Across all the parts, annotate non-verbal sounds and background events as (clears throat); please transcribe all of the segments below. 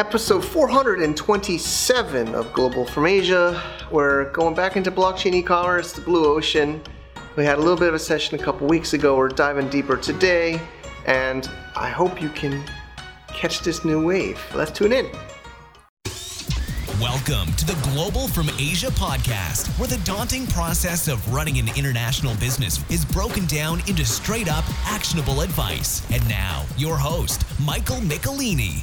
episode 427 of Global from Asia. We're going back into blockchain e commerce, the blue ocean. We had a little bit of a session a couple weeks ago. We're diving deeper today, and I hope you can catch this new wave. Let's tune in. Welcome to the Global from Asia podcast, where the daunting process of running an international business is broken down into straight up actionable advice. And now, your host, Michael Michelini.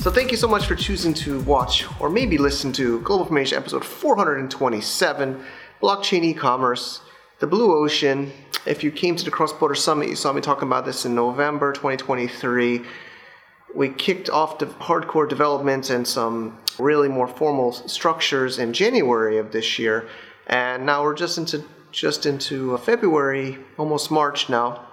So, thank you so much for choosing to watch or maybe listen to Global Asia episode 427 Blockchain e commerce, the Blue Ocean. If you came to the Cross Border Summit, you saw me talking about this in November 2023 we kicked off the hardcore development and some really more formal structures in January of this year, and now we're just into just into uh, February, almost March now.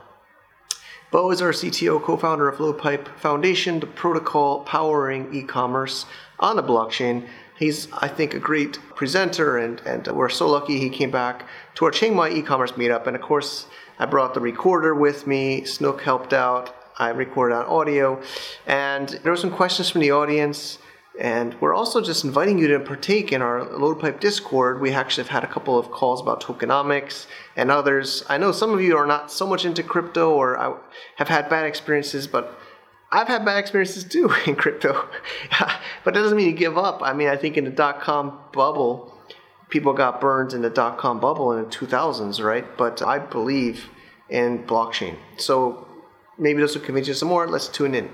Beau is our CTO, co-founder of Flowpipe Foundation, the protocol powering e-commerce on the blockchain. He's, I think, a great presenter, and, and we're so lucky he came back to our Chiang Mai e-commerce meetup. And of course, I brought the recorder with me. Snook helped out. I recorded on audio. And there were some questions from the audience. And we're also just inviting you to partake in our LoadPipe Discord. We actually have had a couple of calls about tokenomics and others. I know some of you are not so much into crypto or have had bad experiences, but I've had bad experiences too (laughs) in crypto. (laughs) but that doesn't mean you give up. I mean, I think in the dot com bubble, people got burned in the dot com bubble in the 2000s, right? But I believe in blockchain. So maybe this will convince you some more. Let's tune in.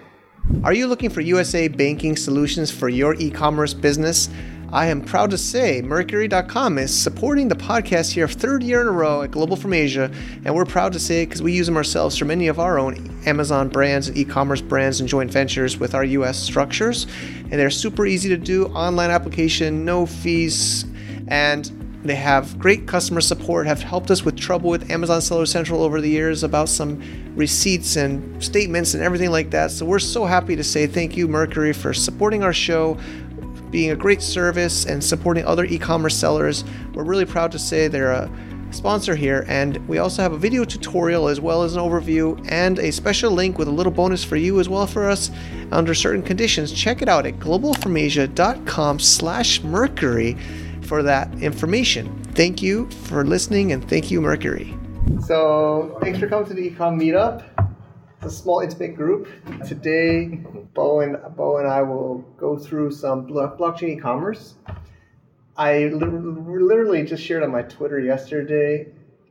Are you looking for USA banking solutions for your e commerce business? I am proud to say Mercury.com is supporting the podcast here, third year in a row at Global from Asia, and we're proud to say because we use them ourselves for many of our own Amazon brands and e-commerce brands and joint ventures with our U.S. structures, and they're super easy to do, online application, no fees, and they have great customer support, have helped us with trouble with Amazon Seller Central over the years about some receipts and statements and everything like that. So we're so happy to say thank you, Mercury, for supporting our show, being a great service, and supporting other e commerce sellers. We're really proud to say they're a sponsor here, and we also have a video tutorial as well as an overview and a special link with a little bonus for you as well for us under certain conditions. Check it out at globalfromasia.com slash mercury for that information. Thank you for listening and thank you, Mercury. So, thanks for coming to the Ecom Meetup. It's a small, intimate group. Today, Beau and, Beau and I will go through some blockchain e commerce. I literally just shared on my Twitter yesterday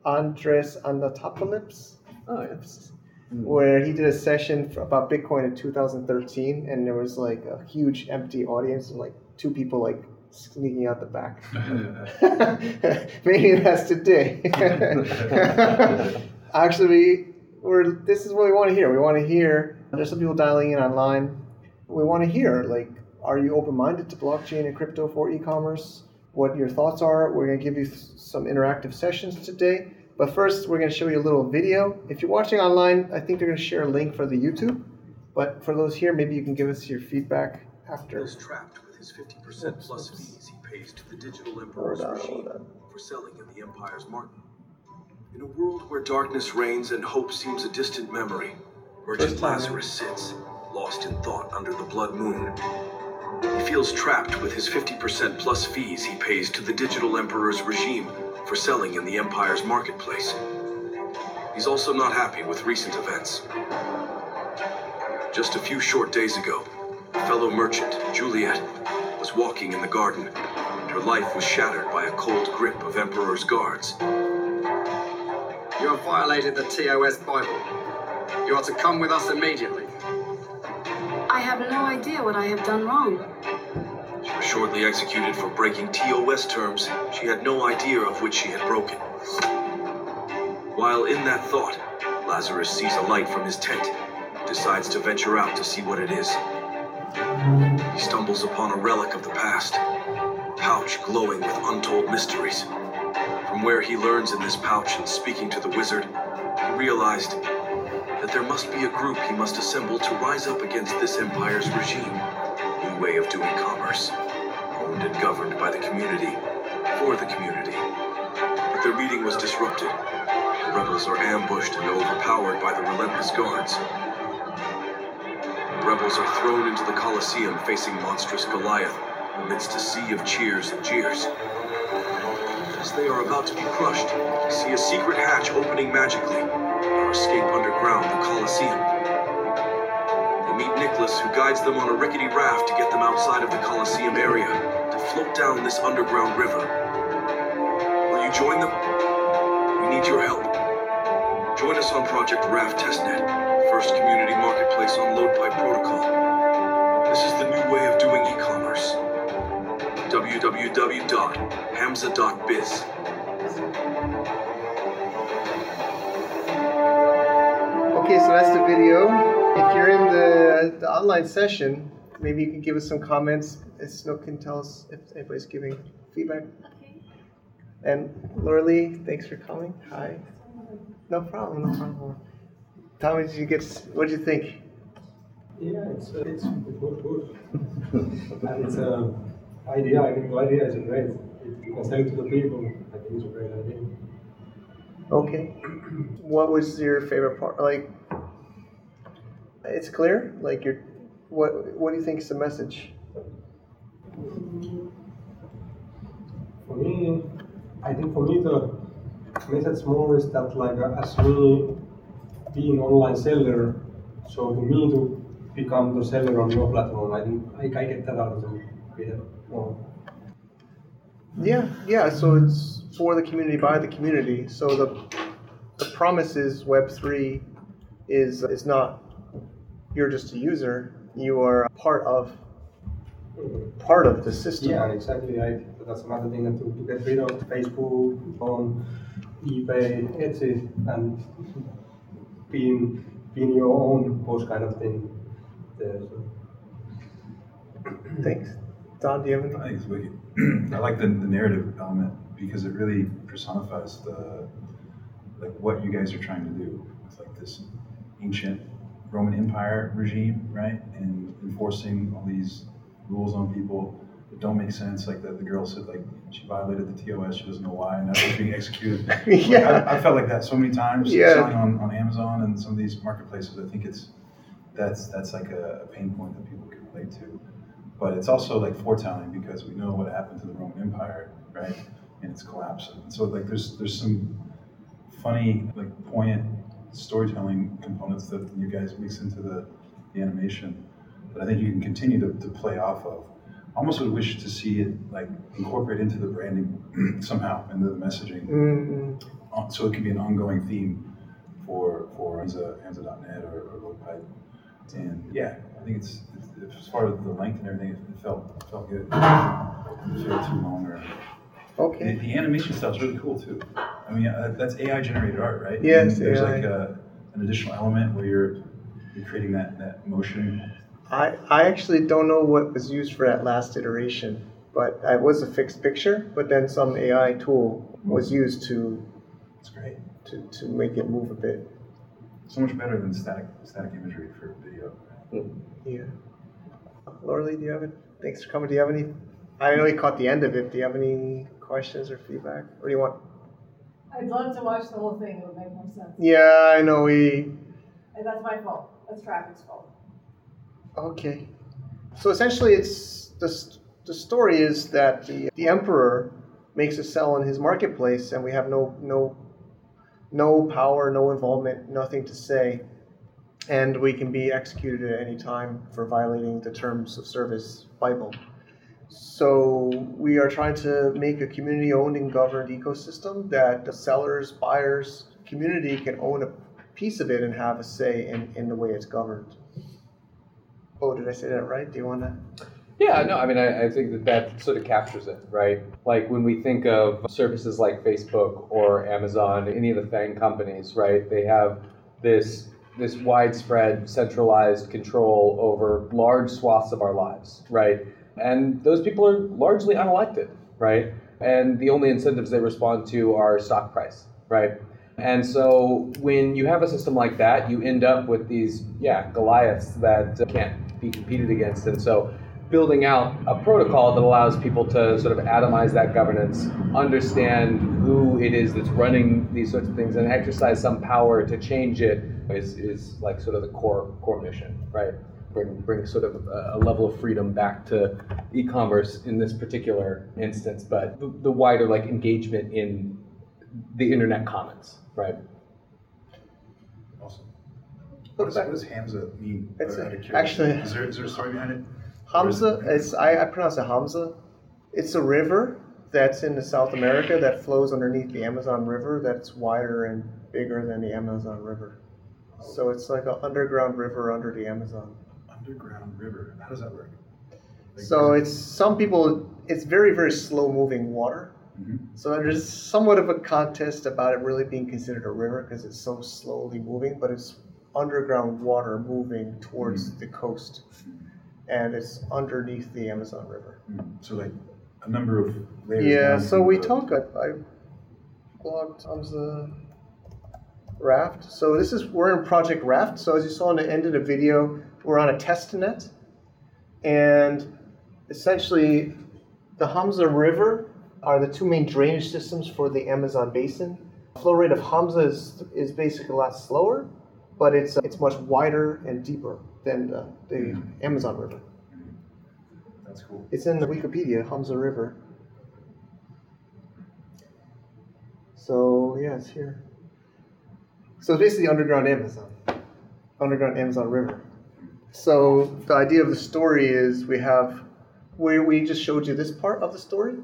Andreas Antonopoulos. Oh, yes. Mm-hmm. Where he did a session about Bitcoin in 2013, and there was like a huge empty audience, and like two people like sneaking out the back. (laughs) Maybe that's today. (laughs) Actually, we're this is what we want to hear. We want to hear. There's some people dialing in online. We want to hear like, are you open-minded to blockchain and crypto for e-commerce? What your thoughts are? We're going to give you some interactive sessions today. But first, we're going to show you a little video. If you're watching online, I think they're going to share a link for the YouTube. But for those here, maybe you can give us your feedback after. His 50% plus fees he pays to the digital emperor's on, regime for selling in the empire's market. In a world where darkness reigns and hope seems a distant memory, Merchant Lazarus sits, lost in thought under the blood moon. He feels trapped with his 50% plus fees he pays to the digital emperor's regime for selling in the empire's marketplace. He's also not happy with recent events. Just a few short days ago, fellow merchant, Juliet, was walking in the garden, and her life was shattered by a cold grip of Emperor's guards. You have violated the TOS Bible. You are to come with us immediately. I have no idea what I have done wrong. She was shortly executed for breaking TOS terms she had no idea of which she had broken. While in that thought, Lazarus sees a light from his tent, decides to venture out to see what it is. He stumbles upon a relic of the past, pouch glowing with untold mysteries. From where he learns in this pouch and speaking to the wizard, he realized that there must be a group he must assemble to rise up against this empire's regime. New way of doing commerce, owned and governed by the community, for the community. But their meeting was disrupted. The rebels are ambushed and overpowered by the relentless guards. Rebels are thrown into the Colosseum facing monstrous Goliath amidst a sea of cheers and jeers. As they are about to be crushed, they see a secret hatch opening magically our escape underground the Colosseum. They meet Nicholas, who guides them on a rickety raft to get them outside of the Colosseum area to float down this underground river. Will you join them? We need your help. Join us on Project Raft Testnet, first community marketplace on LoadPipe Protocol. This is the new way of doing e-commerce. www.hamza.biz. Okay, so that's the video. If you're in the, the online session, maybe you can give us some comments. As Snook can tell us if anybody's giving feedback. And Lorley, thanks for coming. Hi. No problem, no problem. Tommy, did you get? What did you think? Yeah, it's uh, it's it was good. and it's a idea. I think the idea is great. You can sell it to the people, I think it's a great idea. Okay. What was your favorite part? Like, it's clear. Like, you're. What What do you think is the message? For me, I think for me the message more is that like as as being online seller, so to me to become the seller on your platform, I think I, I get that out of the video. More. Yeah, yeah. So it's for the community by the community. So the the promise is Web three is is not you're just a user. You are part of part of the system. Yeah, exactly. I, that's another thing that to, to get rid of Facebook, on eBay, Etsy, and being being your own boss kind of thing. There, so. (clears throat) Thanks. Don, do you have any? I think it's wicked. I like the, the narrative element because it really personifies the like what you guys are trying to do. with like this ancient Roman Empire regime, right? And enforcing all these rules on people that don't make sense. Like the, the girl said, like she violated the TOS, she doesn't know why, and now she's being executed. (laughs) Like, Yeah. I, I felt like that so many times Yeah. selling on, on Amazon and some of these marketplaces. I think it's that's that's like a, a pain point that people can relate to. But it's also like foretelling because we know what happened to the Roman Empire, right? And its collapse. And so like there's there's some funny, like poignant storytelling components that you guys mix into the, the animation that I think you can continue to, to play off of. I almost would wish to see it like incorporate into the branding (clears throat) somehow into the messaging, Mm, uh, so it can be an ongoing theme for for Hamza, Hamza.net or, or LoadPipe. And yeah, I think it's, it's as far as the length and everything, it felt felt good. It didn't feel too long or okay. the animation style is really cool too. I mean, uh, that's AI generated art, right? Yes, And there's AI. like a, an additional element where you're you're creating that, that motion. I, I actually don't know what was used for that last iteration, but it was a fixed picture. But then some AI tool was used to It's great. to, to make it move a bit. So much better than static static imagery for video. Mm, yeah. Lorley, do you have it? Thanks for coming. Do you have any? I know you caught the end of it. Do you have any questions or feedback? Or do you want? I'd love to watch the whole thing. It would make more sense. Yeah, I know we. And that's my fault. That's traffic's fault. Okay. So essentially, it's the, the story is that the, the emperor makes a sell in his marketplace, and we have no no no power, no involvement, nothing to say, and we can be executed at any time for violating the terms of service Bible. So we are trying to make a community-owned and governed ecosystem that the sellers, buyers, community can own a piece of it and have a say in, in the way it's governed. Oh, did I say that right? Do you want to? Yeah, no, I mean, I, I think that that sort of captures it, right? Like when we think of services like Facebook or Amazon, any of the FANG companies, right? They have this this widespread centralized control over large swaths of our lives, right? And those people are largely unelected, right? And the only incentives they respond to are stock price, right? And so when you have a system like that, you end up with these, yeah, Goliaths that uh, can't be competed against. And so building out a protocol that allows people to sort of atomize that governance, understand who it is that's running these sorts of things, and exercise some power to change it is, is like sort of the core core mission, right? bring bring sort of a, level of freedom back to e-commerce in this particular instance, but the, the wider like engagement in the internet commons, right? Awesome. What, is, what does Hamza mean? It's a- actually- is there, is there a story behind it? Or is Hamza, it- it's I, I pronounce it Hamza. It's a river that's in South America that flows underneath the Amazon River that's wider and bigger than the Amazon River. So it's like an underground river under the Amazon. underground river. How does that work? Like, So it's some people. It's very very slow moving water. Mhm. So there's somewhat of a contest about it really being considered a river because it's so slowly moving, but it's underground water moving towards the coast, and it's underneath the Amazon River. Mm. So like a number of layers. Yeah. So we the- talk. I, I blogged on the raft. So this is we're in Project Raft. So as you saw in the end of the video, we're on a test net, and essentially, the Hamza River are the two main drainage systems for the Amazon basin. The flow rate of Hamza is, is basically a lot slower, but it's it's much wider and deeper than the, the mm-hmm. Amazon River. That's cool. It's in the Wikipedia, Hamza River. So yeah, it's here. So it's basically underground Amazon, underground Amazon River. So the idea of the story is we have, we we just showed you this part of the story,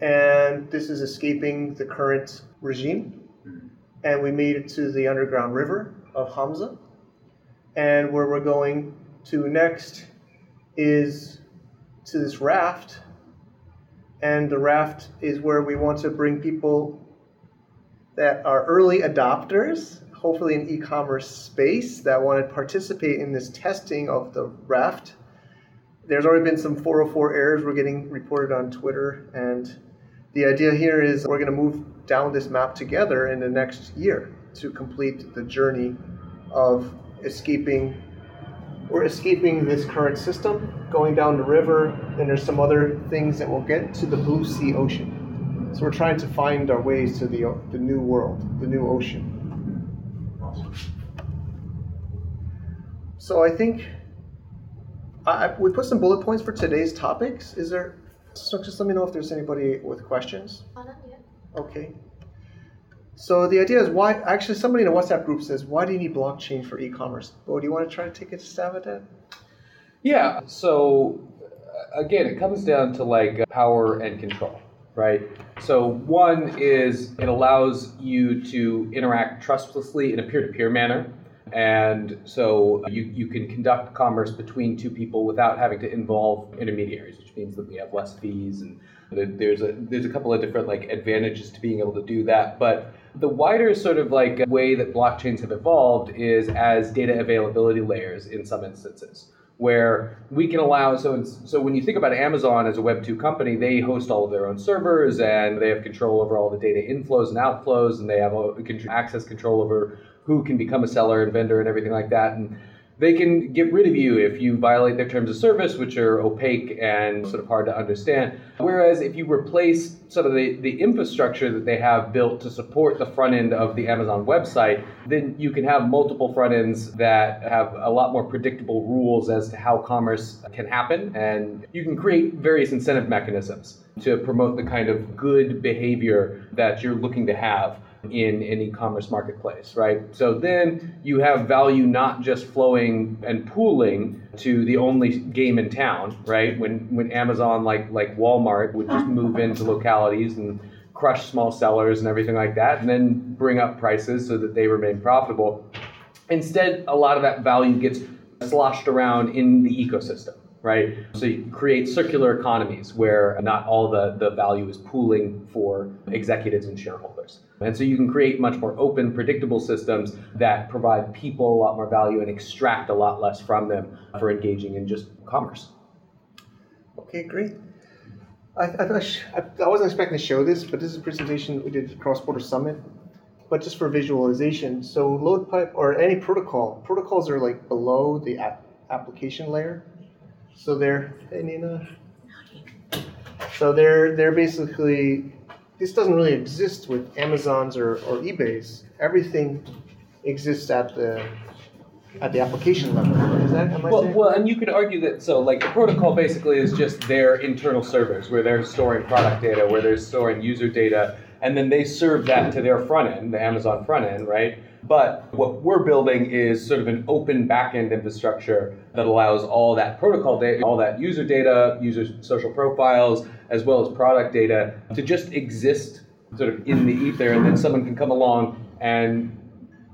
and this is escaping the current regime, hmm. and we made it to the underground river of Hamza, and where we're going to next is to this raft, and the raft is where we want to bring people that are early adopters, hopefully in e-commerce space, that want to participate in this testing of the raft. There's already been some 404 errors. We're getting reported on Twitter, and the idea here is we're going to move down this map together in the next year to complete the journey of escaping we're escaping this current system, going down the river, and there's some other things that will get to the blue sea ocean. So we're trying to find our ways to the, the new world, the new ocean. Awesome. So I think I, we put some bullet points for today's topics. Is there, so just let me know if there's anybody with questions. Oh, not yet. Okay. So the idea is why, actually somebody in a WhatsApp group says, why do you need blockchain for e-commerce? Beau, do you want to try to take a stab at that? Yeah. So uh, again, it comes down to like power and control, right? So one is it allows you to interact trustlessly in a peer-to-peer manner. And so you, you can conduct commerce between two people without having to involve intermediaries, which means that we have less fees and there's a there's a couple of different like advantages to being able to do that. But the wider sort of like way that blockchains have evolved is as data availability layers in some instances where we can allow so so when you think about Amazon as a web 2 company they host all of their own servers and they have control over all the data inflows and outflows and they have access control over who can become a seller and vendor and everything like that and they can get rid of you if you violate their terms of service, which are opaque and sort of hard to understand. Whereas if you replace some of the, the infrastructure that they have built to support the front end of the Amazon website, then you can have multiple front ends that have a lot more predictable rules as to how commerce can happen. And you can create various incentive mechanisms to promote the kind of good behavior that you're looking to have in an e-commerce marketplace, right? So then you have value not just flowing and pooling to the only game in town, right? When when Amazon like like Walmart would just move (laughs) into localities and crush small sellers and everything like that, and then bring up prices so that they remain profitable. Instead, a lot of that value gets sloshed around in the ecosystem, right? So you create circular economies where not all the, the value is pooling for executives and shareholders. And so you can create much more open, predictable systems that provide people a lot more value and extract a lot less from them for engaging in just commerce. Okay, great. I, I, I, wasn't expecting to show this, but this is a presentation we did at Cross Border Summit. But just for visualization, so load pipe or any protocol, protocols are like below the app, application layer. So they're, hey Nina. So they're they're basically this doesn't really exist with Amazon's or, or eBay's. Everything exists at the at the application level. Is that Well, saying? well, and you could argue that so like the protocol basically is just their internal servers where they're storing product data, where they're storing user data, and then they serve that to their front end, the Amazon front end, right? But what we're building is sort of an open backend infrastructure that allows all that protocol data, all that user data, user social profiles, as well as product data to just exist sort of in the ether, and then mm-hmm. someone can come along and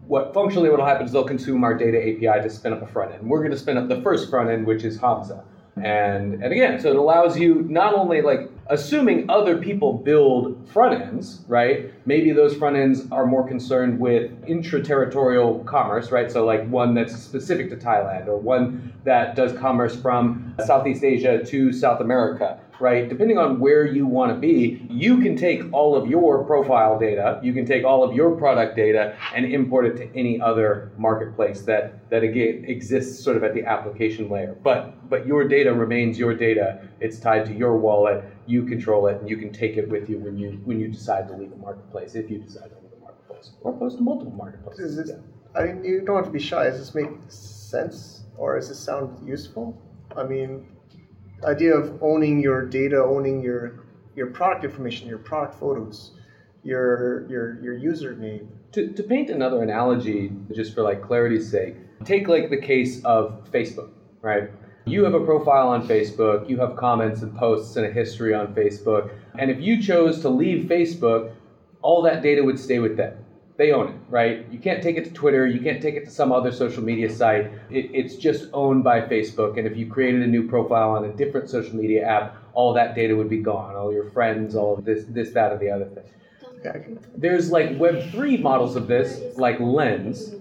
what functionally what will happen is they'll consume our data API to spin up a front end. We're going to spin up the first front end, which is Hamza. Mm-hmm. And and again, so it allows you not only like assuming other people build front ends, right? Maybe those front ends are more concerned with intra-territorial commerce, right? So like one that's specific to Thailand or one that does commerce from Southeast Asia to South America, right? Depending on where you want to be, you can take all of your profile data, you can take all of your product data and import it to any other marketplace that that again exists sort of at the application layer. But but your data remains your data. It's tied to your wallet. You control it, and you can take it with you when you when you decide to leave a marketplace, if you decide to leave a marketplace, or post to multiple marketplaces. Is this, I mean, you don't have to be shy. Does this make sense, or does this sound useful? I mean, idea of owning your data, owning your your product information, your product photos, your your your username. To, to paint another analogy, just for like clarity's sake, take like the case of Facebook, right? You have a profile on Facebook, you have comments and posts and a history on Facebook, and if you chose to leave Facebook, all that data would stay with them. They own it, right? You can't take it to Twitter, you can't take it to some other social media site. It, it's just owned by Facebook, and if you created a new profile on a different social media app, all that data would be gone. All your friends, all this, this, that, or the other thing. Okay. There's like Web3 models of this, like Lens,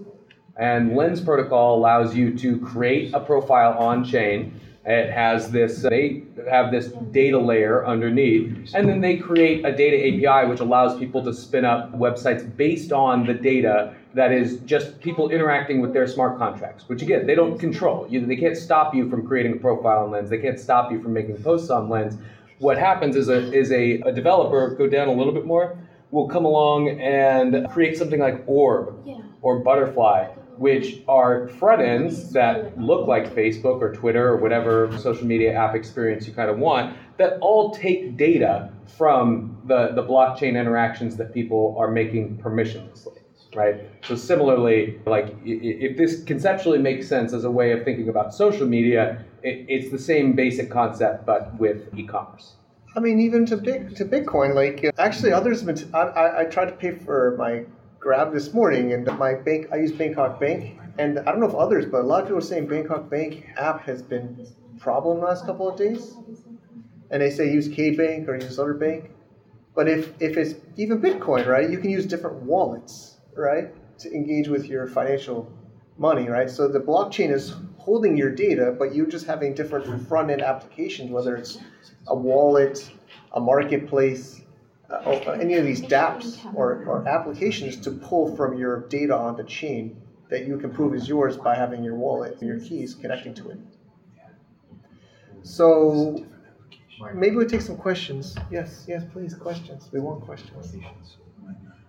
and Lens protocol allows you to create a profile on chain. It has this, they have this data layer underneath, and then they create a data API which allows people to spin up websites based on the data that is just people interacting with their smart contracts, which again, they don't control. You, they can't stop you from creating a profile on Lens, they can't stop you from making posts on Lens. What happens is a, is a, a developer, go down a little bit more, will come along and create something like Orb or Buttrfly, which are front ends that look like Facebook or Twitter or whatever social media app experience you kind of want, that all take data from the, the blockchain interactions that people are making permissionlessly. Right. So similarly, like if this conceptually makes sense as a way of thinking about social media, it, it's the same basic concept but with e-commerce. I mean, even to big to Bitcoin, like actually, others have been. I tried to pay for my Grab this morning, and my bank. I use Bangkok Bank, and I don't know if others, but a lot of people are saying Bangkok Bank app has been problem last couple of days, and they say use K Bank or use other bank. But if if it's even Bitcoin, right, you can use different wallets, right, to engage with your financial money, right? So the blockchain is holding your data, but you're just having different front end applications, whether it's a wallet, a marketplace, uh, any of these dApps or, or applications to pull from your data on the chain that you can prove is yours by having your wallet and your keys connecting to it. So maybe we take some questions. Yes, yes, please, questions. We want questions.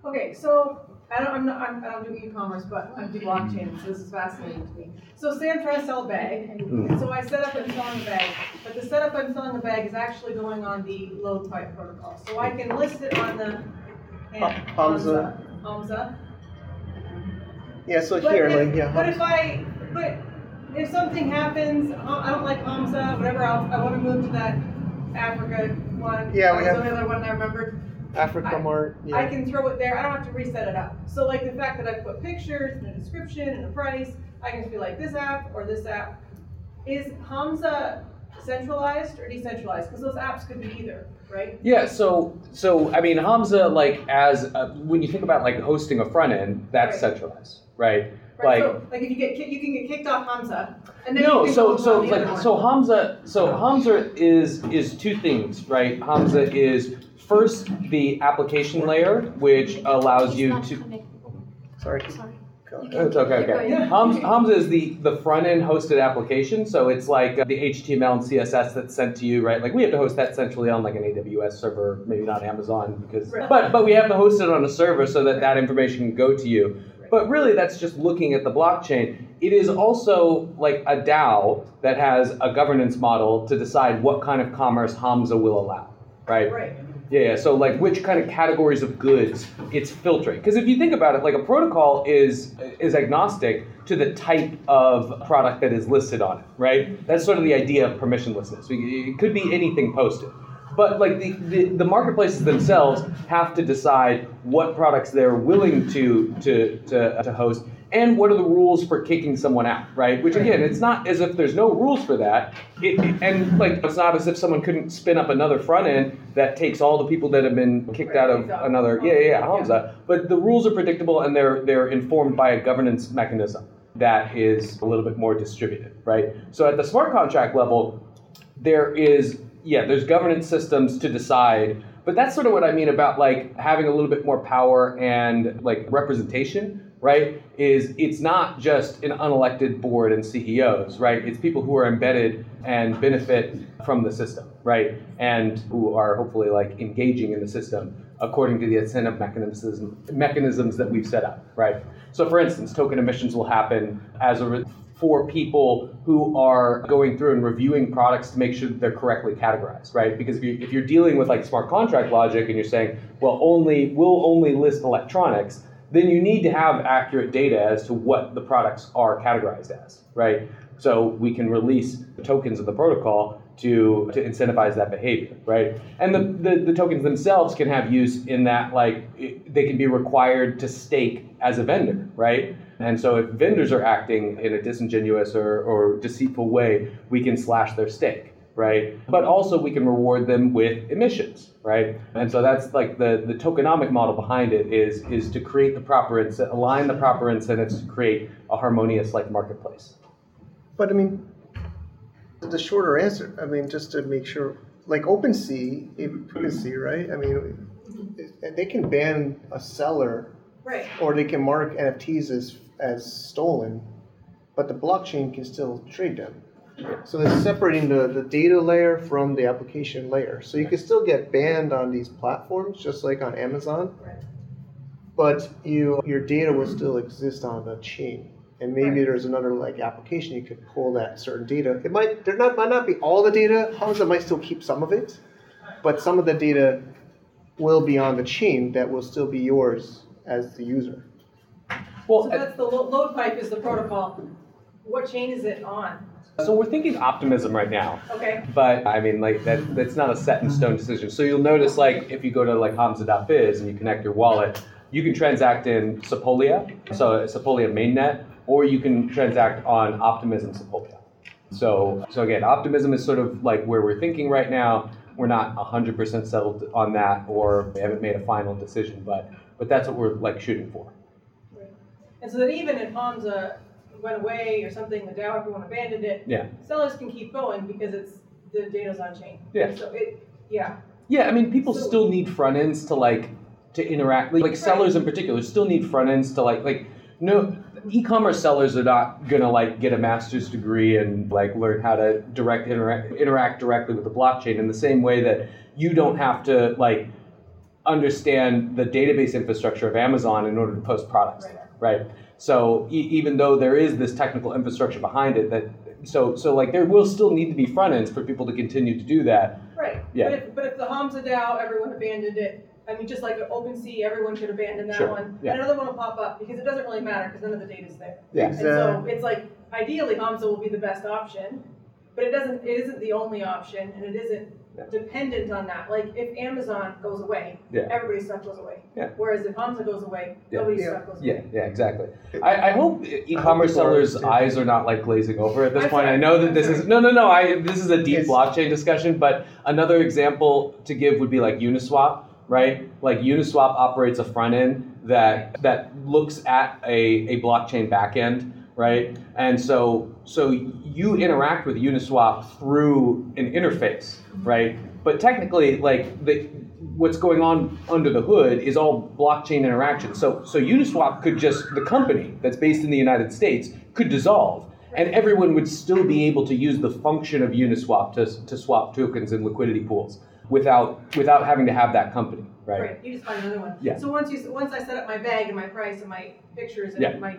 Okay, so I don't, I'm not, I'm, I don't do e-commerce, but I do blockchain, so this is fascinating to me. So say I'm trying to sell a bag, and hmm. so I set up and selling a bag, but the setup and selling the bag is actually going on the load pipe protocol. So I can list it on the Ha- Hamza. Hamza. Yeah, so But here, if, like, yeah. but if I, but if something happens, I don't like Hamza, whatever, I'll, I want to move to that Africa one. Yeah, we That was have- the other one I remembered. Africa I- Mart. Yeah. I can throw it there. I don't have to reset it up. So like the fact that I put pictures and a description and a price, I can just be like this app or this app. Is Hamza centralized or decentralized? Because those apps could be either, right? Yeah, so so I mean Hamza like as uh when you think about like hosting a front end, that's Right. centralized, right? Right. Like so like if you get ki- you can get kicked off Hamza, and then no, you can so so on the other like so Hamza so Hamza is is two things, right? Hamza is first the application layer, which allows you to Sorry. It's okay, okay. Hum, Hamza is the, the front end hosted application, so it's like uh, the HTML and CSS that's sent to you, right? Like we have to host that centrally on like an AWS server, maybe not Amazon, because Right. but but we have to host it on a server so that that information can go to you. But really, that's just looking at the blockchain. It is also like a DAO that has a governance model to decide what kind of commerce Hamza will allow, right? Right. Yeah, so like which kind of categories of goods it's filtering. Because if you think about it, like a protocol is is agnostic to the type of product that is listed on it, right? That's sort of the idea of permissionlessness. It could be anything posted. But like the, the, the marketplaces themselves have to decide what products they're willing to to, to, to host and what are the rules for kicking someone out, right? Which again, it's not as if there's no rules for that. It, and like it's not as if someone couldn't spin up another front end that takes all the people that have been kicked out of another yeah yeah, yeah Hamza. But the rules are predictable and they're they're informed by a governance mechanism that is a little bit more distributed, right? So at the smart contract level, there is yeah, there's governance systems to decide, but that's sort of what I mean about like having a little bit more power and like representation, right? Is it's not just an unelected board and CEOs, right? It's people who are embedded and benefit from the system, right? And who are hopefully like engaging in the system according to the incentive mechanisms mechanisms that we've set up, right? So for instance, token emissions will happen as a re- for people who are going through and reviewing products to make sure that they're correctly categorized, right? Because if, you, if you're dealing with like smart contract logic and you're saying, well, only we'll only list electronics, then you need to have accurate data as to what the products are categorized as, right? So we can release tokens of the protocol to, to incentivize that behavior, right? And the, the, the tokens themselves can have use in that, like, it, they can be required to stake as a vendor, right? And so if vendors are acting in a disingenuous or, or deceitful way, we can slash their stake, right? But also we can reward them with emissions, right? And so that's like the, the tokenomic model behind it is, is to create the proper, align the proper incentives to create a harmonious like marketplace. But I mean, the shorter answer, I mean, just to make sure, like OpenSea, OpenSea, right? I mean, they can ban a seller Right. or they can mark NFTs as as stolen, but the blockchain can still trade them. So it's separating the, the data layer from the application layer. So you can still get banned on these platforms, just like on Amazon, Right. but you your data will still exist on the chain. And maybe Right. there's another like application you could pull that certain data. It might there not might not be all the data. Hamza might still keep some of it, but some of the data will be on the chain that will still be yours as the user. Well, So that's the load pipe is the protocol. What chain is it on? So we're thinking optimism right now. Okay. But I mean, like that, that's not a set in stone decision. So you'll notice, like, if you go to like Hamza.biz and you connect your wallet, you can transact in Sepolia, so Sepolia mainnet, or you can transact on Optimism Sepolia. So, so again, Optimism is sort of like where we're thinking right now. We're not 100% settled on that, or we haven't made a final decision, but but that's what we're like shooting for. And so that even if Hamza went away or something, the DAO, everyone abandoned it, Yeah. sellers can keep going because it's, the data's on chain. Yeah. So it, yeah, Yeah, I mean, people So- still need front ends to like to interact. Like, like sellers in particular still need front ends to like like no e-commerce sellers are not gonna like get a master's degree and like learn how to direct interact interact directly with the blockchain in the same way that you don't have to like understand the database infrastructure of Amazon in order to post products there, right? So e- even though there is this technical infrastructure behind it, that so so like there will still need to be front ends for people to continue to do that. right. Yeah. But if, but if the Hamza DAO, everyone abandoned it, I mean, just like OpenSea, everyone should abandon that Sure. one. Yeah. And another one will pop up because it doesn't really matter because none of the data is there. Yeah. And so it's like, ideally Hamza will be the best option, but it doesn't, it isn't the only option and it isn't Yeah. Dependent on that. Like if Amazon goes away, Yeah. everybody's stuff goes away. Yeah. Whereas if Amazon goes away, Yeah. nobody's Yeah. stuff goes away. yeah, yeah, exactly. I, I hope e-commerce people are sellers' eyes are not like glazing over at this I'm point. sorry. I know that I'm this is sorry. no, no, no. I this is a deep It's- blockchain discussion, but another example to give would be like Uniswap, right? Like Uniswap operates a front end that that looks at a, a blockchain backend, right? And so so you interact with Uniswap through an interface, right? But technically, like the what's going on under the hood is all blockchain interaction. So so Uniswap could just the company that's based in the United States could dissolve. And everyone would still be able to use the function of Uniswap to, to swap tokens and liquidity pools. without without having to have that company, right? Right, you just find another one. Yeah. So once you, once I set up my bag and my price and my pictures Yeah. and my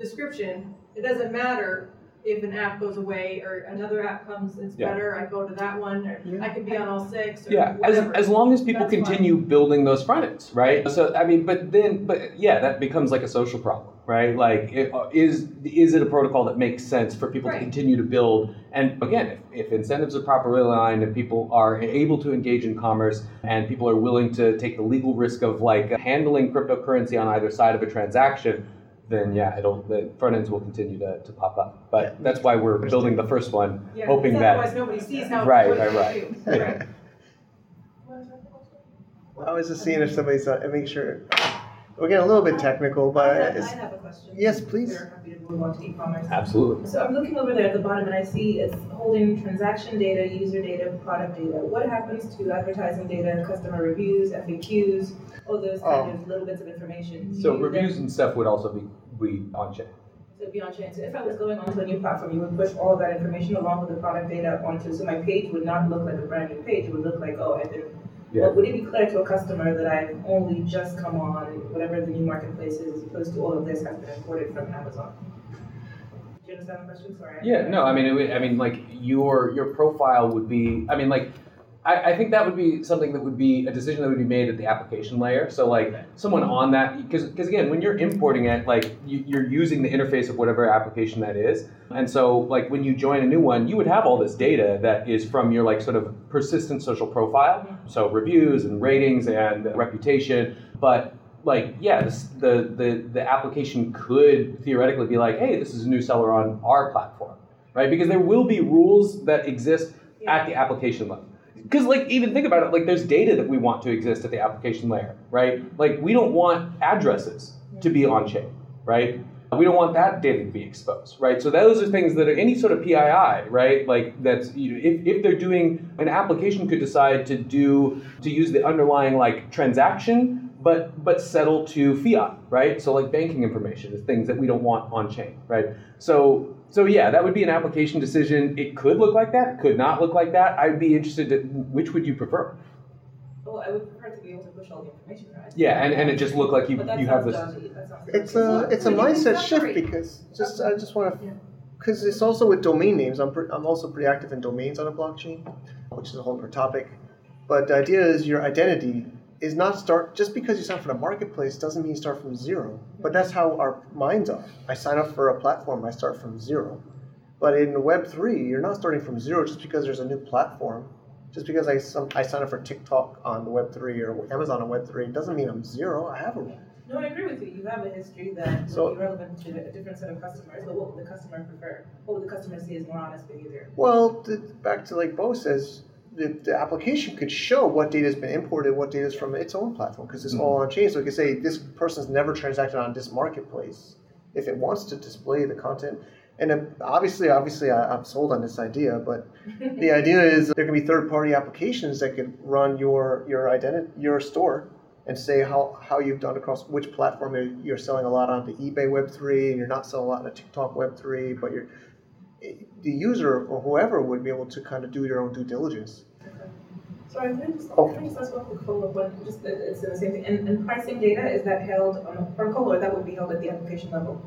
description, it doesn't matter if an app goes away or another app comes, it's Yeah. better, I go to that one, or I could be on all six, or Yeah, as, whatever. as long as people That's fine. continue building those front ends, right? So I mean, but then, but yeah, that becomes like a social problem, right? Like, it, uh, is is it a protocol that makes sense for people to continue to build? And again, if, if incentives are properly aligned and people are able to engage in commerce and people are willing to take the legal risk of like handling cryptocurrency on either side of a transaction, then yeah, it'll the front ends will continue to, to pop up. But that's why we're building the first one, Yeah, hoping that Otherwise, nobody sees how. Right, right, right. do. (laughs) Yeah. I was just seeing if somebody's uh, make sure. We're getting a little bit technical, I but have, I have a question. yes, please. We're happy to move on to e-commerce. absolutely. So I'm looking over there at the bottom and I see it's holding transaction data, user data, product data. What happens to advertising data, customer reviews, FAQs, all those kind oh. of little bits of information? So you then- reviews and stuff would also be be on chain. So be on chain. So if I was going onto a new platform, you would push all of that information along with the product data onto, so my page would not look like a brand new page. It would look like, oh, I've been, Yeah. well, would it be clear to a customer that I've only just come on, whatever the new marketplace is, as opposed to all of this has been imported from Amazon? Do you understand my question? Sorry. Yeah, no, I mean, it would, I mean, like your your profile would be. I mean, like, I, I think that would be something that would be a decision that would be made at the application layer. So, like, someone on that, because because again, when you're importing it, like, you, you're using the interface of whatever application that is, and so like when you join a new one, you would have all this data that is from your like sort of persistent social profile, mm-hmm. so reviews and ratings and reputation, but like yeah this, the, the the application could theoretically be like hey this is a new seller on our platform right? Because there will be rules that exist at the application level because like even think about it like there's data that we want to exist at the application layer right? Like we don't want addresses to be on chain right? We don't want that data to be exposed right? So those are things that are any sort of pii right? Like that's you know, if, if they're doing an application could decide to do to use the underlying like transaction but but settle to fiat, right? So like banking information is things that we don't want on chain, right? So so yeah, that would be an application decision. It could look like that, it could not look like that. I'd be interested to which would you prefer? Well, I would prefer to be able to push all the information, right? Yeah, and, and it just look like you But you have this dodgy. That sounds it's a it's a Well, mindset shift because just I just want to because it's also with domain names. I'm pre- I'm also pretty active in domains on a blockchain, which is a whole other topic. But the idea is your identity is not start just because you sign up for the marketplace doesn't mean you start from zero. But that's how our minds are. I sign up for a platform, I start from zero. But in Web three, you're not starting from zero just because there's a new platform. Just because I some, I sign up for TikTok on Web three or Amazon on Web three doesn't mean I'm zero. I have a No, I agree with you. You have a history that So- would be relevant to a different set of customers, but what would the customer prefer? What would the customer see as more honest behavior? Well, back to like Beau says, the, the application could show what data has been imported, what data is from its own platform, because it's all on chain. So it could say this person's never transacted on this marketplace if it wants to display the content. And uh, obviously, obviously, I, I'm sold on this idea, but (laughs) the idea is there can be third-party applications that could run your your identity, your store, and say how, how you've done across which platform you're, you're selling a lot on the eBay Web three, and you're not selling a lot on the TikTok Web three, but you're the user or whoever would be able to kind of do their own due diligence. Sorry, can I just, Oh. can I just ask one quick follow-up one? Just, that it's the same thing. And, and pricing data, is that held on a protocol or that would be held at the application level?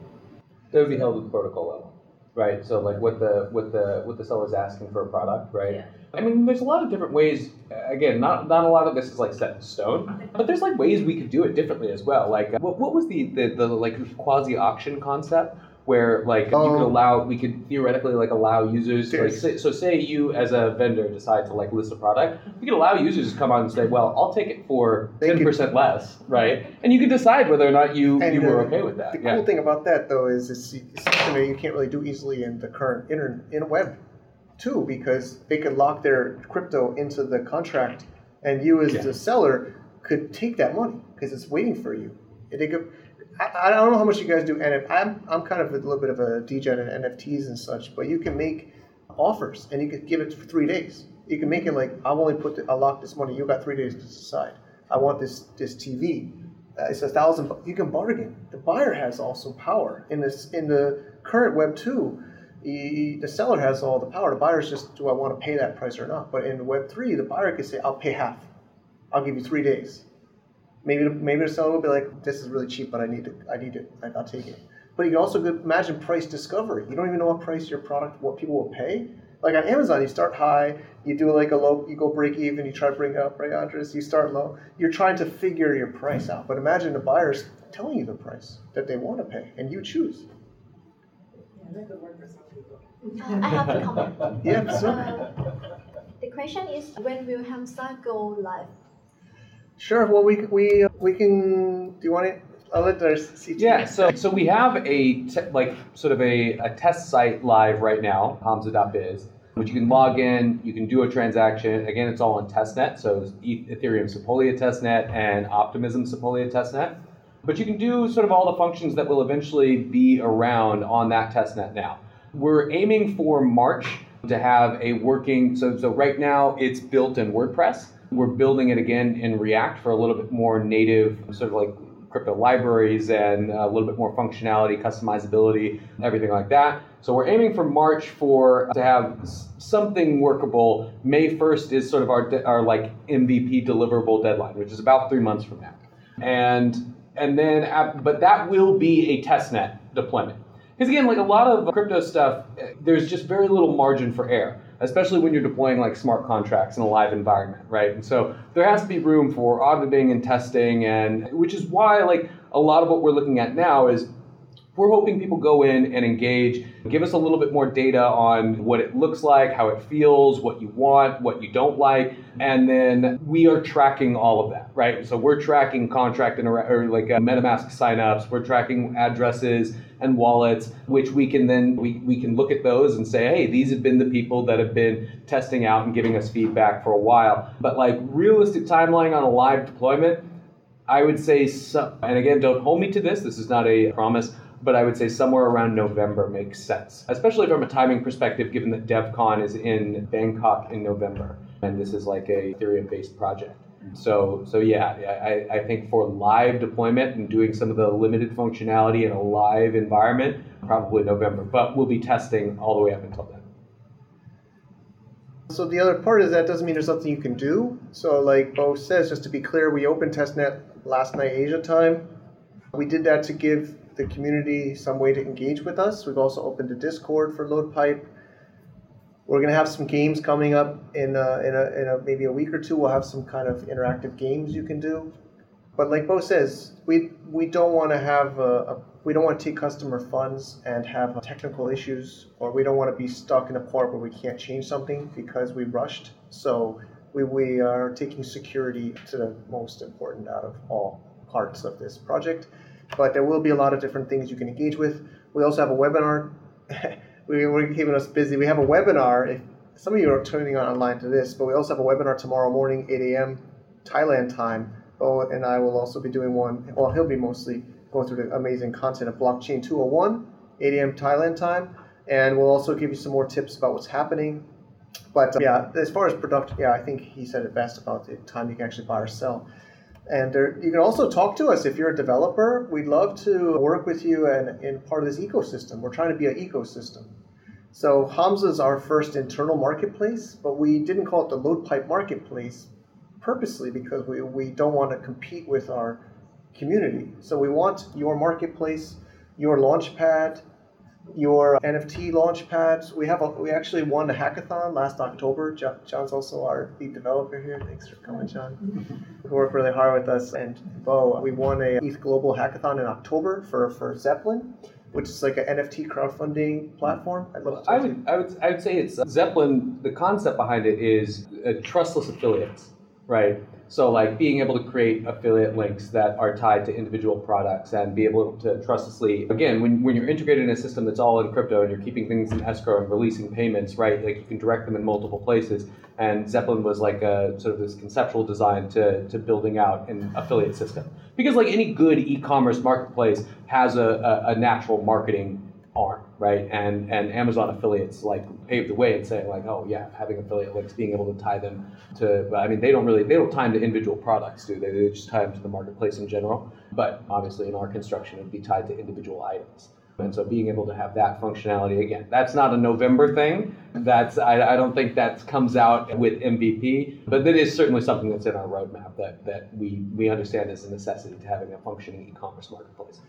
That would be held at the protocol level, right? So like what the what the what the seller's asking for a product, right? Yeah. I mean, there's a lot of different ways. uh, Again, not not a lot of this is like set in stone, but there's like ways we could do it differently as well. Like, uh, what, what was the, the the like quasi auction concept where like you could Oh. allow we could theoretically like allow users like say, so say you as a vendor decide to like list a product, we could allow users to come on and say, well, I'll take it for ten could- percent less, right? And you could decide whether or not you And you were okay with that. The yeah. cool thing about that though is it's, it's something that you can't really do easily in the current internet in web two because they could lock their crypto into the contract and you as Yeah. the seller could take that money because it's waiting for you. I, I don't know how much you guys do NF. I'm I'm kind of a little bit of a DJ in NFTs and such, but you can make offers and you could give it for three days. You can make it like I'll only put the, I'll lock this money. You got three days to decide. I want this this TV. Uh, it's a thousand. You can bargain. The buyer has also power in this in the current Web two. he, the seller has all the power. The buyer's just, do I want to pay that price or not? But in Web three, the buyer can say, I'll pay half. I'll give you three days. Maybe the, maybe the seller will be like, this is really cheap, but I need it. I need it. I- I'll take it. But you can also imagine price discovery. You don't even know what price your product, what people will pay. Like on Amazon, you start high, you do like a low, you go break even, you try to bring it up, right, Andres? You start low. You're trying to figure your price out. But imagine the buyer's telling you the price that they want to pay, and you choose. Yeah, that could work for some people. Uh, I have a comment. (laughs) Yeah, sure. Uh, the question is when will Hamza go live? Sure. Well, we we we can. Do you want it? I'll let the CT. Yeah, so so we have a te- like sort of a, a test site live right now, Hamza.biz, which you can log in, you can do a transaction. Again, it's all on testnet, so Ethereum Sepolia testnet and Optimism Sepolia testnet. But you can do sort of all the functions that will eventually be around on that testnet now. We're aiming for March to have a working so so right now it's built in WordPress. We're building it again in React for a little bit more native sort of like crypto libraries and a little bit more functionality, customizability, everything like that. So we're aiming for March for to have something workable. May 1st is sort of our our like MVP deliverable deadline, which is about 3 months from now. And and then but that will be a testnet deployment. Because again, like a lot of crypto stuff, eh, there's just very little margin for error, especially when you're deploying like smart contracts in a live environment, right? And so there has to be room for auditing and testing, and which is why like a lot of what we're looking at now is we're hoping people go in and engage, give us a little bit more data on what it looks like, how it feels, what you want, what you don't like, and then we are tracking all of that, right? So we're tracking contract intera- or like uh, MetaMask signups, we're tracking addresses and wallets, which we can then we, we can look at those and say, hey, these have been the people that have been testing out and giving us feedback for a while. But like realistic timeline on a live deployment, I would say, so, and again, don't hold me to this. This is not a promise, but I would say somewhere around November makes sense, especially from a timing perspective, given that DevCon is in Bangkok in November, and this is like a Ethereum-based project. So, so yeah, I, I think for live deployment and doing some of the limited functionality in a live environment, probably November. But we'll be testing all the way up until then. So the other part is that doesn't mean there's nothing you can do. So like Beau says, just to be clear, we opened testnet last night Asia time. We did that to give the community some way to engage with us. We've also opened a Discord for LoadPipe. We're gonna have some games coming up in a, in a, in a maybe a week or two. We'll have some kind of interactive games you can do. But like Beau says, we we don't want to have a we don't want to take customer funds and have technical issues, or we don't want to be stuck in a part where we can't change something because we rushed. So we, we are taking security to the most important out of all parts of this project. But there will be a lot of different things you can engage with. We also have a webinar. (laughs) we, we're keeping us busy. We have a webinar. If some of you are tuning on online to this, but we also have a webinar tomorrow morning, 8 a.m. Thailand time. Oh, and I will also be doing one. Well, he'll be mostly going through the amazing content of Blockchain 201, 8 a.m. Thailand time, and we'll also give you some more tips about what's happening. But uh, yeah, as far as production, yeah, I think he said it best about the time you can actually buy or sell. And there, you can also talk to us if you're a developer. We'd love to work with you and in part of this ecosystem. We're trying to be an ecosystem. So Hamza is our first internal marketplace, but we didn't call it the LoadPipe Marketplace purposely because we, we don't want to compete with our community. So we want your marketplace, your launchpad, your NFT launchpads. We have a, we actually won a hackathon last October. John's also our lead developer here. Thanks for coming, John. We worked really hard with us and Beau. We won a ETH Global Hackathon in October for, for Zeppelin, which is like an NFT crowdfunding platform. I'd love to I would, I would, I would say it's Zeppelin. The concept behind it is uh, trustless affiliates, right? So like being able to create affiliate links that are tied to individual products and be able to trustlessly, again, when, when you're integrated in a system that's all in crypto and you're keeping things in escrow and releasing payments, right? Like you can direct them in multiple places. And Zeppelin was like a sort of this conceptual design to, to building out an affiliate system. Because like any good e-commerce marketplace has a, a, a natural marketing arm, right? And and Amazon affiliates like paved the way and saying like, oh yeah, having affiliate links, being able to tie them to. I mean, they don't really they don't tie them to individual products, do they? They just tie them to the marketplace in general. But obviously, in our construction, it'd be tied to individual items. And so being able to have that functionality again, that's not a November thing. That's I, I don't think that comes out with MVP, but that is certainly something that's in our roadmap that, that we, we understand is a necessity to having a functioning e-commerce marketplace.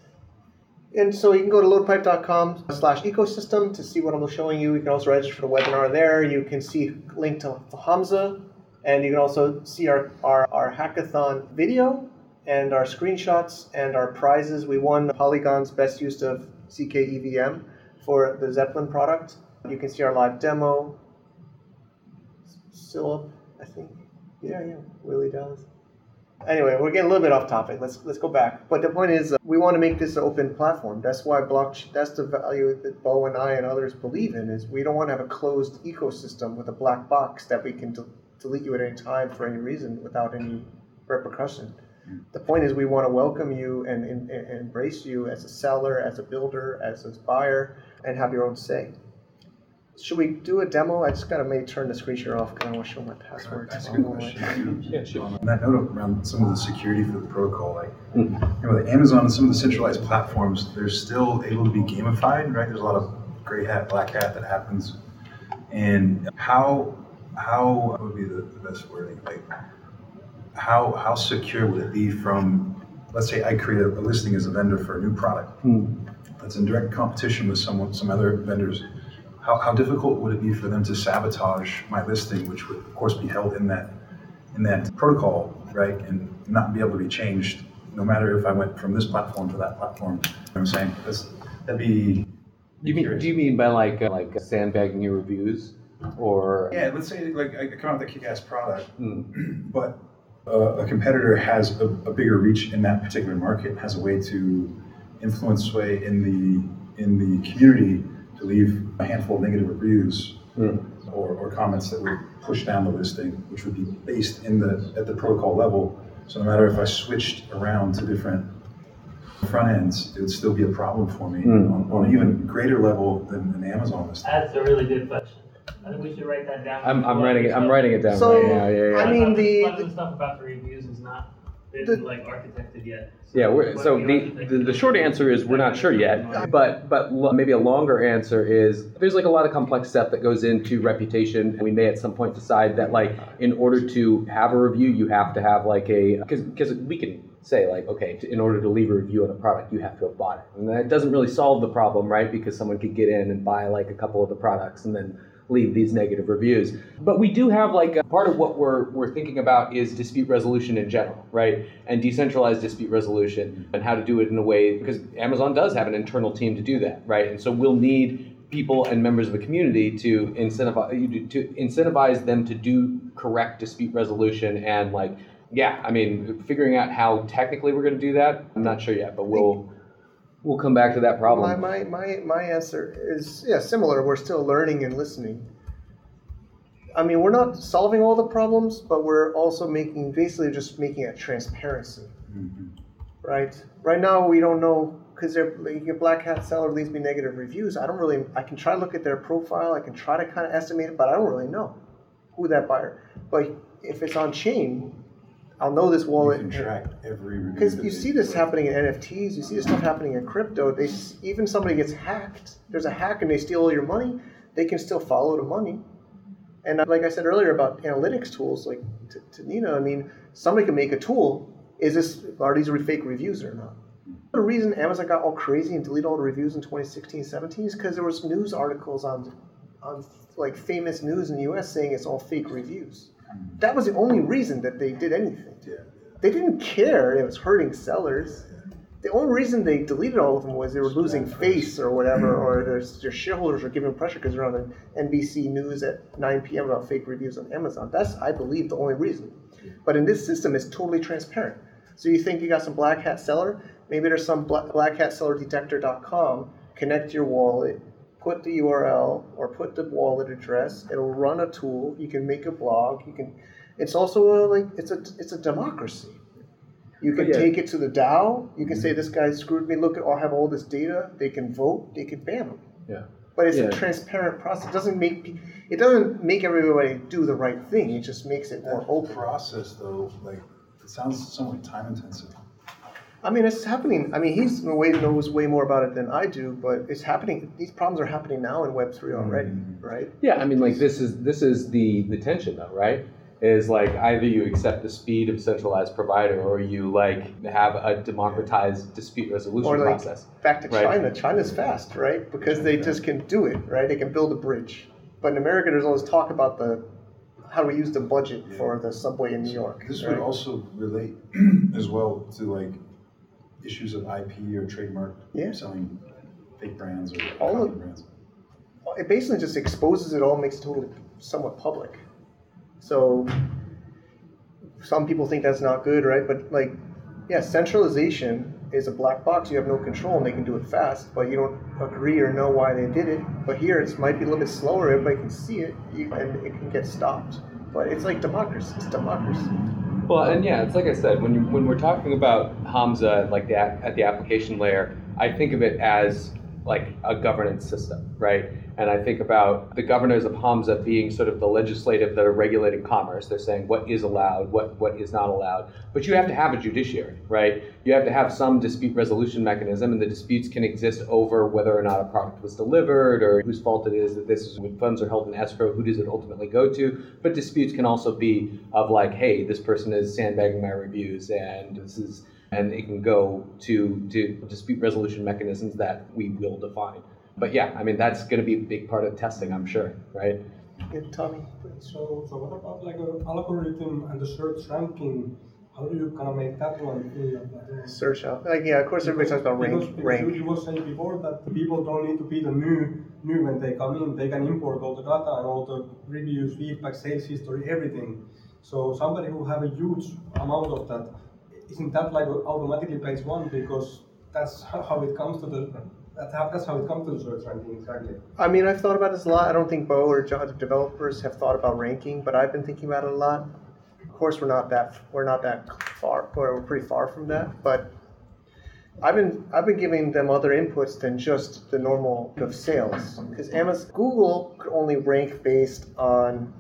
And so you can go to loadpipe.com slash ecosystem to see what I'm showing you. You can also register for the webinar there. You can see link to Hamza, and you can also see our, our, our hackathon video and our screenshots and our prizes. We won Polygon's best use of zkEVM for the Zeppelin product. You can see our live demo. Still I think. Yeah, yeah, Willie Dallas. Anyway, we're getting a little bit off topic. Let's let's go back. But the point is, uh, we want to make this an open platform. That's why blockchain. That's the value that Beau and I and others believe in. Is we don't want to have a closed ecosystem with a black box that we can de- delete you at any time for any reason without any repercussion. The point is, we want to welcome you and, and, and embrace you as a seller, as a builder, as a buyer, and have your own say. Should we do a demo? I just gotta maybe turn the screen share off because I want to show my password. That's a good oh, question. Yeah, sure. On that note around some of the security for the protocol, like hmm. you know, with Amazon and some of the centralized platforms, they're still able to be gamified, right? There's a lot of gray hat, black hat that happens. And how how what would be the, the best wording? Like how how secure would it be from let's say I create a, a listing as a vendor for a new product hmm. that's in direct competition with someone some other vendors how, how difficult would it be for them to sabotage my listing which would of course be held in that in that protocol right and not be able to be changed no matter if I went from this platform to that platform. You know what I'm saying? That's, that'd be You mean, do you mean by like uh, like sandbagging your reviews, or? Yeah let's say like I come out with a kick-ass product (clears throat) but uh, a competitor has a, a, bigger reach in that particular market, has a way to influence sway in the in the community to leave a handful of negative reviews mm. or, or, comments that would push down the listing, which would be based in the at the protocol level. So no matter if I switched around to different front ends, it would still be a problem for me mm. on, on, an even greater level than an Amazon listing. That's a really good question. I think we should write that down. I'm, I'm writing it. I'm writing it down So, right now. Yeah, yeah. I mean, the- Pleasant stuff about the reviews is not been like architected yet. Yeah, we're, so the, the, the short answer is we're not sure yet, but but lo- maybe a longer answer is there's like a lot of complex stuff that goes into reputation. We may at some point decide that like in order to have a review, you have to have like a because because we can say like okay, to, in order to leave a review on a product, you have to have bought it, and that doesn't really solve the problem, right? Because someone could get in and buy like a couple of the products and then leave these negative reviews. But we do have like a, part of what we're we're thinking about is dispute resolution in general, right? And decentralized dispute resolution and how to do it in a way because Amazon does have an internal team to do that, right? And so we'll need people and members of the community to incentivize to incentivize them to do correct dispute resolution and like yeah, I mean figuring out how technically we're going to do that, I'm not sure yet, but we'll we'll come back to that problem. My, my, my, my answer is yeah, similar. We're still learning and listening. I mean, we're not solving all the problems, but we're also making basically just making a transparency, mm-hmm. right? Right now, we don't know because they're like, a black hat seller leaves me negative reviews. I don't really. I can try to look at their profile. I can try to kind of estimate it, but I don't really know who that buyer. But if it's on chain, I'll know this wallet. You can track every Because you see this happening in NFTs, you see this stuff happening in crypto. They even somebody gets hacked. There's a hack and they steal all your money. They can still follow the money. And uh, like I said earlier about analytics tools, like to, to Nina, I mean, somebody can make a tool. Is this are these fake reviews or not? The reason Amazon got all crazy and deleted all the reviews in 2016, 17 is because there was news articles on, on like famous news in the U.S. saying it's all fake reviews. That was the only reason that they did anything. They didn't care it was hurting sellers. The only reason they deleted all of them was they were losing face or whatever, or their, their shareholders were giving pressure because they're on NBC News at 9 p.m. about fake reviews on Amazon. That's, I believe, the only reason. But in this system, it's totally transparent. So you think you got some black hat seller? Maybe there's some black, black hat seller detector.com. Connect your wallet, put the URL or put the wallet address. It'll run a tool. You can make a blog. You can. It's also a, like it's a it's a democracy. You can oh, Yeah. take it to the DAO. You can mm-hmm. say this guy screwed me. Look, I have all this data. They can vote. They can ban him. Yeah. But it's Yeah. a transparent process. It doesn't make it doesn't make everybody do the right thing. It just makes it more open. process, though, like it sounds somewhat time intensive. I mean, it's happening. I mean, he's in a way knows way more about it than I do, but it's happening. These problems are happening now in Web three already, mm-hmm. right? Yeah, I mean, like this is this is the the tension though, right? Is like either you accept the speed of centralized provider, or you like have a democratized dispute resolution Or like process. back to right? China. China's fast, right? Because they just can do it, right? They can build a bridge. But in America, there's always talk about the how do we use the budget for the subway in New York. This right? would also relate (clears throat) as well to like issues of IP or trademark Yeah. selling fake brands or All of- brands. it basically just exposes it all, makes it totally somewhat public. So some people think that's not good, right? But like, yeah, centralization is a black box. You have no control, and they can do it fast, but you don't agree or know why they did it. But here, it might be a little bit slower. Everybody can see it, and it can get stopped. But it's like democracy. It's democracy. Well, and yeah, it's like I said, when you, when we're talking about Hamza like that at the application layer, I think of it as like a governance system, right? And I think about the governors of Hamza being sort of the legislative that are regulating commerce. They're saying what is allowed, what what is not allowed. But you have to have a judiciary, right? You have to have some dispute resolution mechanism, and the disputes can exist over whether or not a product was delivered or whose fault it is that this is when funds are held in escrow, who does it ultimately go to? But disputes can also be of like, hey, this person is sandbagging my reviews, and this is and it can go to to dispute resolution mechanisms that we will define. But yeah, I mean that's going to be a big part of testing, I'm sure, right? Yeah, Tommy. So, so what about like an algorithm and the search ranking? How do you kind of make that one? feel? Search out. Like, yeah, of course, everybody talks about Because, rank. because rank. You, you were saying before that the people don't need to be the new new when they come in. They can import all the data and all the reviews, feedback, sales history, everything. So somebody who have a huge amount of that, isn't that like automatically page one because that's how (laughs) how it comes to the that's how, it comes to the search ranking exactly. I mean, I've thought about this a lot. I don't think Beau or John, developers have thought about ranking, but I've been thinking about it a lot. Of course, we're not that we're not that far. We're pretty far from that, but I've been I've been giving them other inputs than just the normal of sales because Amazon Google could only rank based on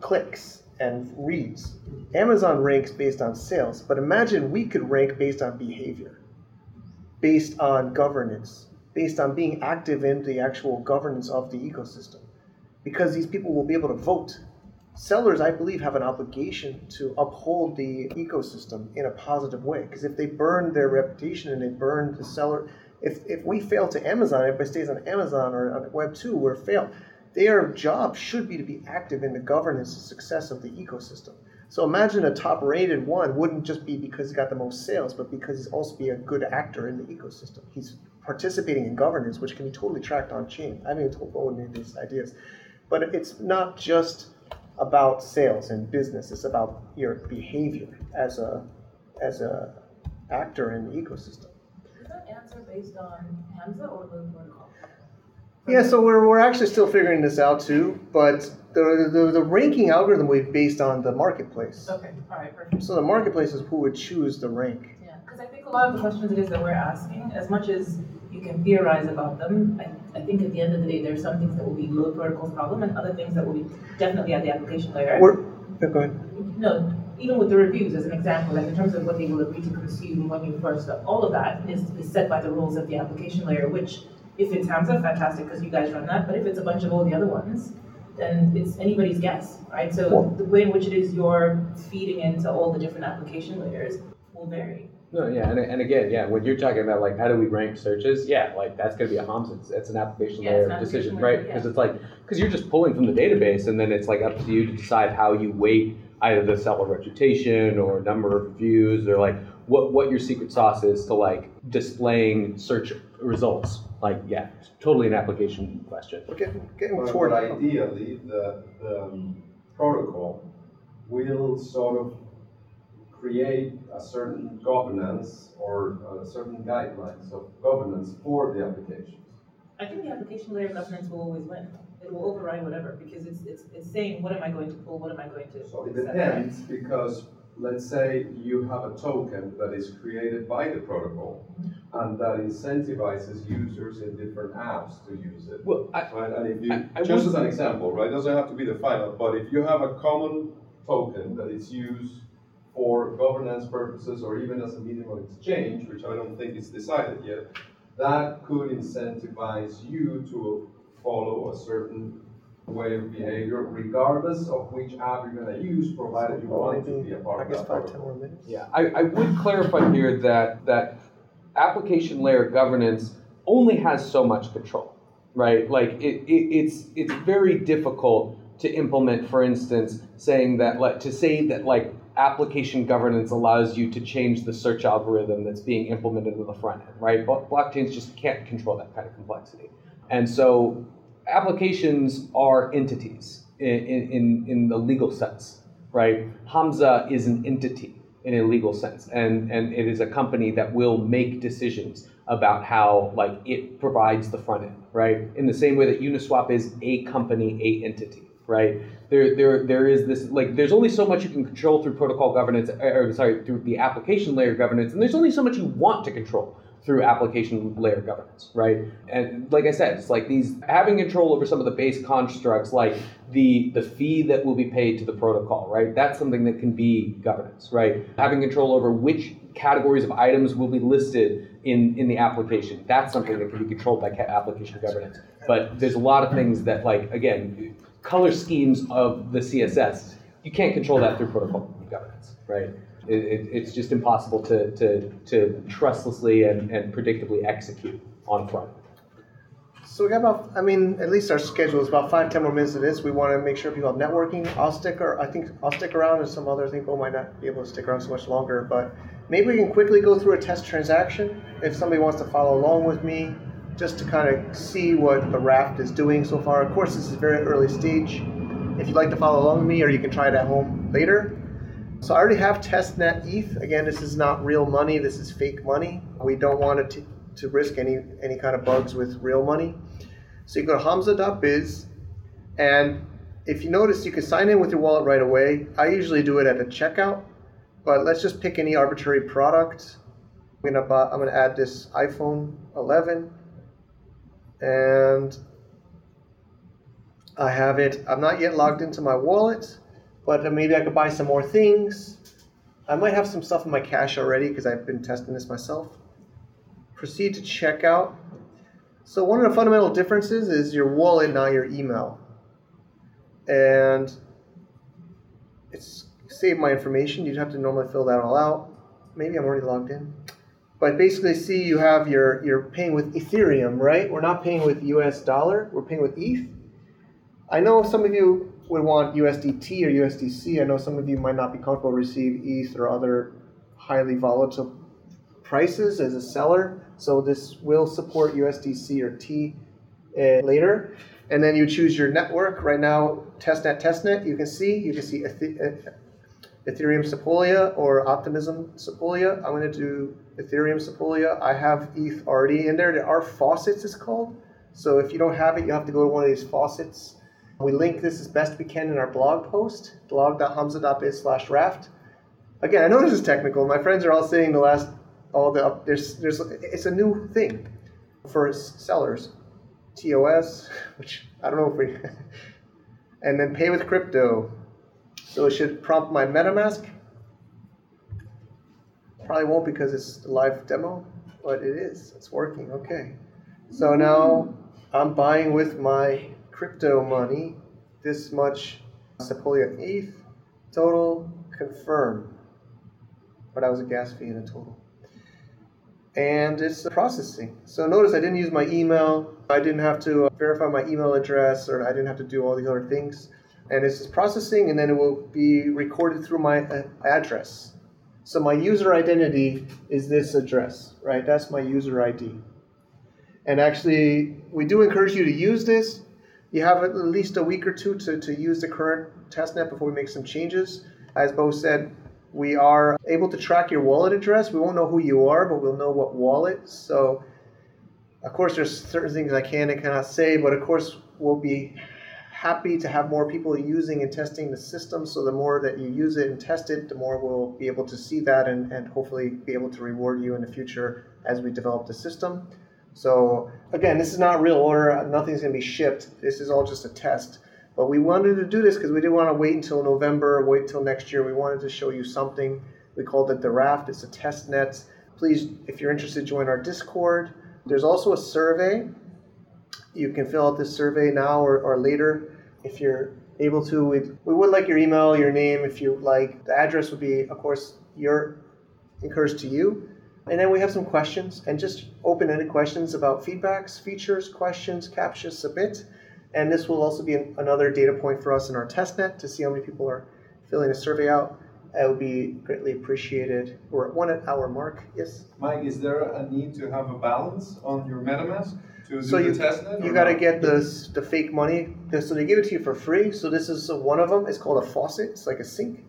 clicks and reads. Amazon ranks based on sales, but imagine we could rank based on behavior, based on governance, based on being active in the actual governance of the ecosystem, because these people will be able to vote. Sellers, I believe, have an obligation to uphold the ecosystem in a positive way. Because if they burn their reputation and they burn the seller, if, if we fail to Amazon, everybody stays on Amazon or on Web 2, we're failed. Their job should be to be active in the governance and success of the ecosystem. So imagine a top rated one wouldn't just be because he got the most sales, but because he's also be a good actor in the ecosystem. He's participating in governance, which can be totally tracked on chain. I haven't even told Beau any of these ideas. But it's not just about sales and business, it's about your behavior as a as a actor in the ecosystem. Is that answer based on Hamza or the? Yeah, so we're, we're actually still figuring this out too, but the, the, the ranking algorithm be based on the marketplace. Okay, all right, perfect. So the marketplace is who would choose the rank. I think a lot of the questions it is that we're asking, as much as you can theorize about them, I, I think at the end of the day, there are some things that will be load protocol's problem and other things that will be definitely at the application layer. We're, yeah, go ahead. No, even with the reviews as an example, like in terms of what they will agree to consume when you first, all of that is, is set by the rules of the application layer, which if it's Hamza, fantastic, because you guys run that, but if it's a bunch of all the other ones, then it's anybody's guess, right? So Well- the way in which it is you're feeding into all the different application layers will vary. No, yeah, and, and again, yeah, when you're talking about like how do we rank searches, yeah, like that's gonna be a Hamza. It's, it's an application Yeah, layer an decision, layer, right? yeah. Because it's like because you're just pulling from the database, and then it's like up to you to decide how you weight either the seller reputation or number of views or like what what your secret sauce is to like displaying search results. Like, yeah, totally an application question. We're getting, getting But, toward. but ideally, the, the um, protocol will sort of create a certain governance or uh, certain guidelines of governance for the applications. I think the application layer governance will always win. It will override whatever, because it's, it's, it's saying, what am I going to pull, what am I going to? So it set? depends because let's say you have a token that is created by the protocol and that incentivizes users in different apps to use it. Well, I, Right, and if you, I- I just as an example, right, doesn't have to be the final, but if you have a common token that is used for governance purposes or even as a medium of exchange, which I don't think is decided yet, that could incentivize you to follow a certain way of behavior, regardless of which app you're going to use, provided you want it to be a part of it. I guess of that minutes. Yeah, I, I would clarify here that that application layer governance only has so much control, right? Like it, it, it's it's very difficult to implement. For instance, saying that like to say that like application governance allows you to change the search algorithm that's being implemented in the front end, right? Blockchains just can't control that kind of complexity, and so applications are entities in, in, in the legal sense, right? Hamza is an entity in a legal sense, and, and it is a company that will make decisions about how like it provides the front end, right? In the same way that Uniswap is a company, a entity, right? There, there, there is this like there's only so much you can control through protocol governance, uh, or sorry, through the application layer governance, and there's only so much you want to control through application layer governance, right? And like I said, it's like these having control over some of the base constructs, like the the fee that will be paid to the protocol, right? That's something that can be governance, right? Having control over which categories of items will be listed in in the application. That's something that can be controlled by application governance. But there's a lot of things that, like again, color schemes of the CSS, you can't control that through protocol governance, right? It, it, it's just impossible to, to, to trustlessly and, and predictably execute on front. So we got about, I mean, at least our schedule is about five, ten more minutes of this. We want to make sure people have networking. I'll stick, or I think I'll stick around, and some other people might not be able to stick around so much longer. But maybe we can quickly go through a test transaction if somebody wants to follow along with me, just to kind of see what the raft is doing so far. Of course, this is very early stage. If you'd like to follow along with me, or you can try it at home later, so I already have testnet ETH. Again, this is not real money. This is fake money. We don't want to, to risk any, any kind of bugs with real money. So you go to hamza.biz, and if you notice, you can sign in with your wallet right away. I usually do it at the checkout, but let's just pick any arbitrary product. I'm gonna, buy, I'm gonna add this iPhone 11, and I have it. I'm not yet logged into my wallet but maybe I could buy some more things. I might have some stuff in my cache already because I've been testing this myself. Proceed to checkout. So one of the fundamental differences is your wallet, not your email. And it's saved my information. You'd have to normally fill that all out. Maybe I'm already logged in. But basically, see you have your you're paying with Ethereum, right? We're not paying with US dollar. We're paying with ETH. I know some of you would want USDT or USDC. I know some of you might not be comfortable receive ETH or other highly volatile prices as a seller. So this will support USDC or T uh, later. And then you choose your network. Right now, testnet, testnet. You can see you can see uh, Ethereum Sepolia or Optimism Sepolia. I'm going to do Ethereum Sepolia. I have ETH already in there. There are faucets, it's called. So if you don't have it, you have to go to one of these faucets we link this as best we can in our blog post, blog.hamza.biz slash raft. Again, I know this is technical. My friends are all saying the last, all the, there's, there's, it's a new thing for sellers. TOS, (laughs) which I don't know if we, (laughs) and then pay with crypto. So it should prompt my MetaMask. Probably won't because it's a live demo, but it is. It's working. Okay. So now I'm buying with my crypto money, this much Sepolia ETH, total, confirm. But that was a gas fee in a total. And it's processing. So notice I didn't use my email. I didn't have to uh, verify my email address or I didn't have to do all these other things. And it's processing and then it will be recorded through my uh, address. So my user identity is this address, right? That's my user ID. And actually, we do encourage you to use this you have at least a week or two to, to use the current testnet before we make some changes. As Beau said, we are able to track your wallet address. We won't know who you are, but we'll know what wallet. So, of course, there's certain things I can and cannot say, but of course, we'll be happy to have more people using and testing the system. So, the more that you use it and test it, the more we'll be able to see that and, and hopefully be able to reward you in the future as we develop the system. So again, this is not real order. Nothing's going to be shipped. This is all just a test. But we wanted to do this because we didn't want to wait until November, wait until next year. We wanted to show you something. We called it the Raft. It's a test net. Please, if you're interested, join our Discord. There's also a survey. You can fill out this survey now or, or later if you're able to. We, we would like your email, your name, if you like. The address would be, of course, your encouraged to you. And then we have some questions and just open-ended questions about feedbacks, features, questions, captcha, submit. And this will also be an, another data point for us in our testnet to see how many people are filling a survey out. It would be greatly appreciated. We're at one hour mark. Yes. Mike, is there a need to have a balance on your MetaMask to So do you the testnet? you got to get the the fake money. So they give it to you for free. So this is one of them. It's called a faucet. It's like a sink.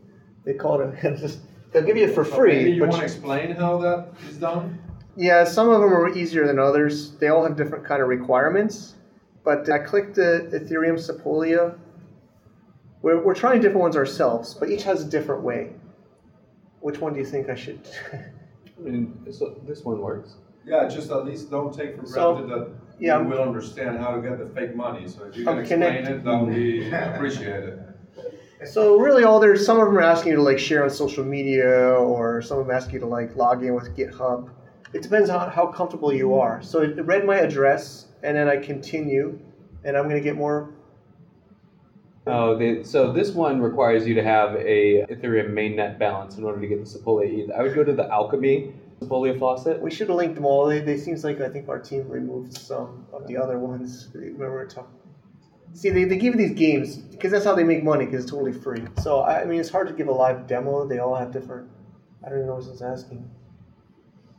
They call it a. (laughs) They'll give you it for So free. Maybe you want to explain how that is done? Yeah, some of them are easier than others. They all have different kind of requirements. But I clicked the Ethereum Sepolia. We're, we're trying different ones ourselves, but each has a different way. Which one do you think I should? (laughs) I mean, so this one works. Yeah, just at least don't take for So, granted that yeah, you will understand how to get the fake money. So if you can I'm explain connected. it, that would (laughs) be appreciated. So really, all there's some of them are asking you to like share on social media, or some of them ask you to like log in with GitHub. It depends on how comfortable you are. So it read my address, and then I continue, and I'm gonna get more. Oh, they, so this one requires you to have a Ethereum mainnet balance in order to get the Sepolia ETH. I would go to the Alchemy Sepolia faucet. We should have linked them all. They, they seems like I think our team removed some of the other ones. Remember we were talking. See, they, they give you these games because that's how they make money because it's totally free. So I, I mean, it's hard to give a live demo. They all have different. I don't even know what it's asking.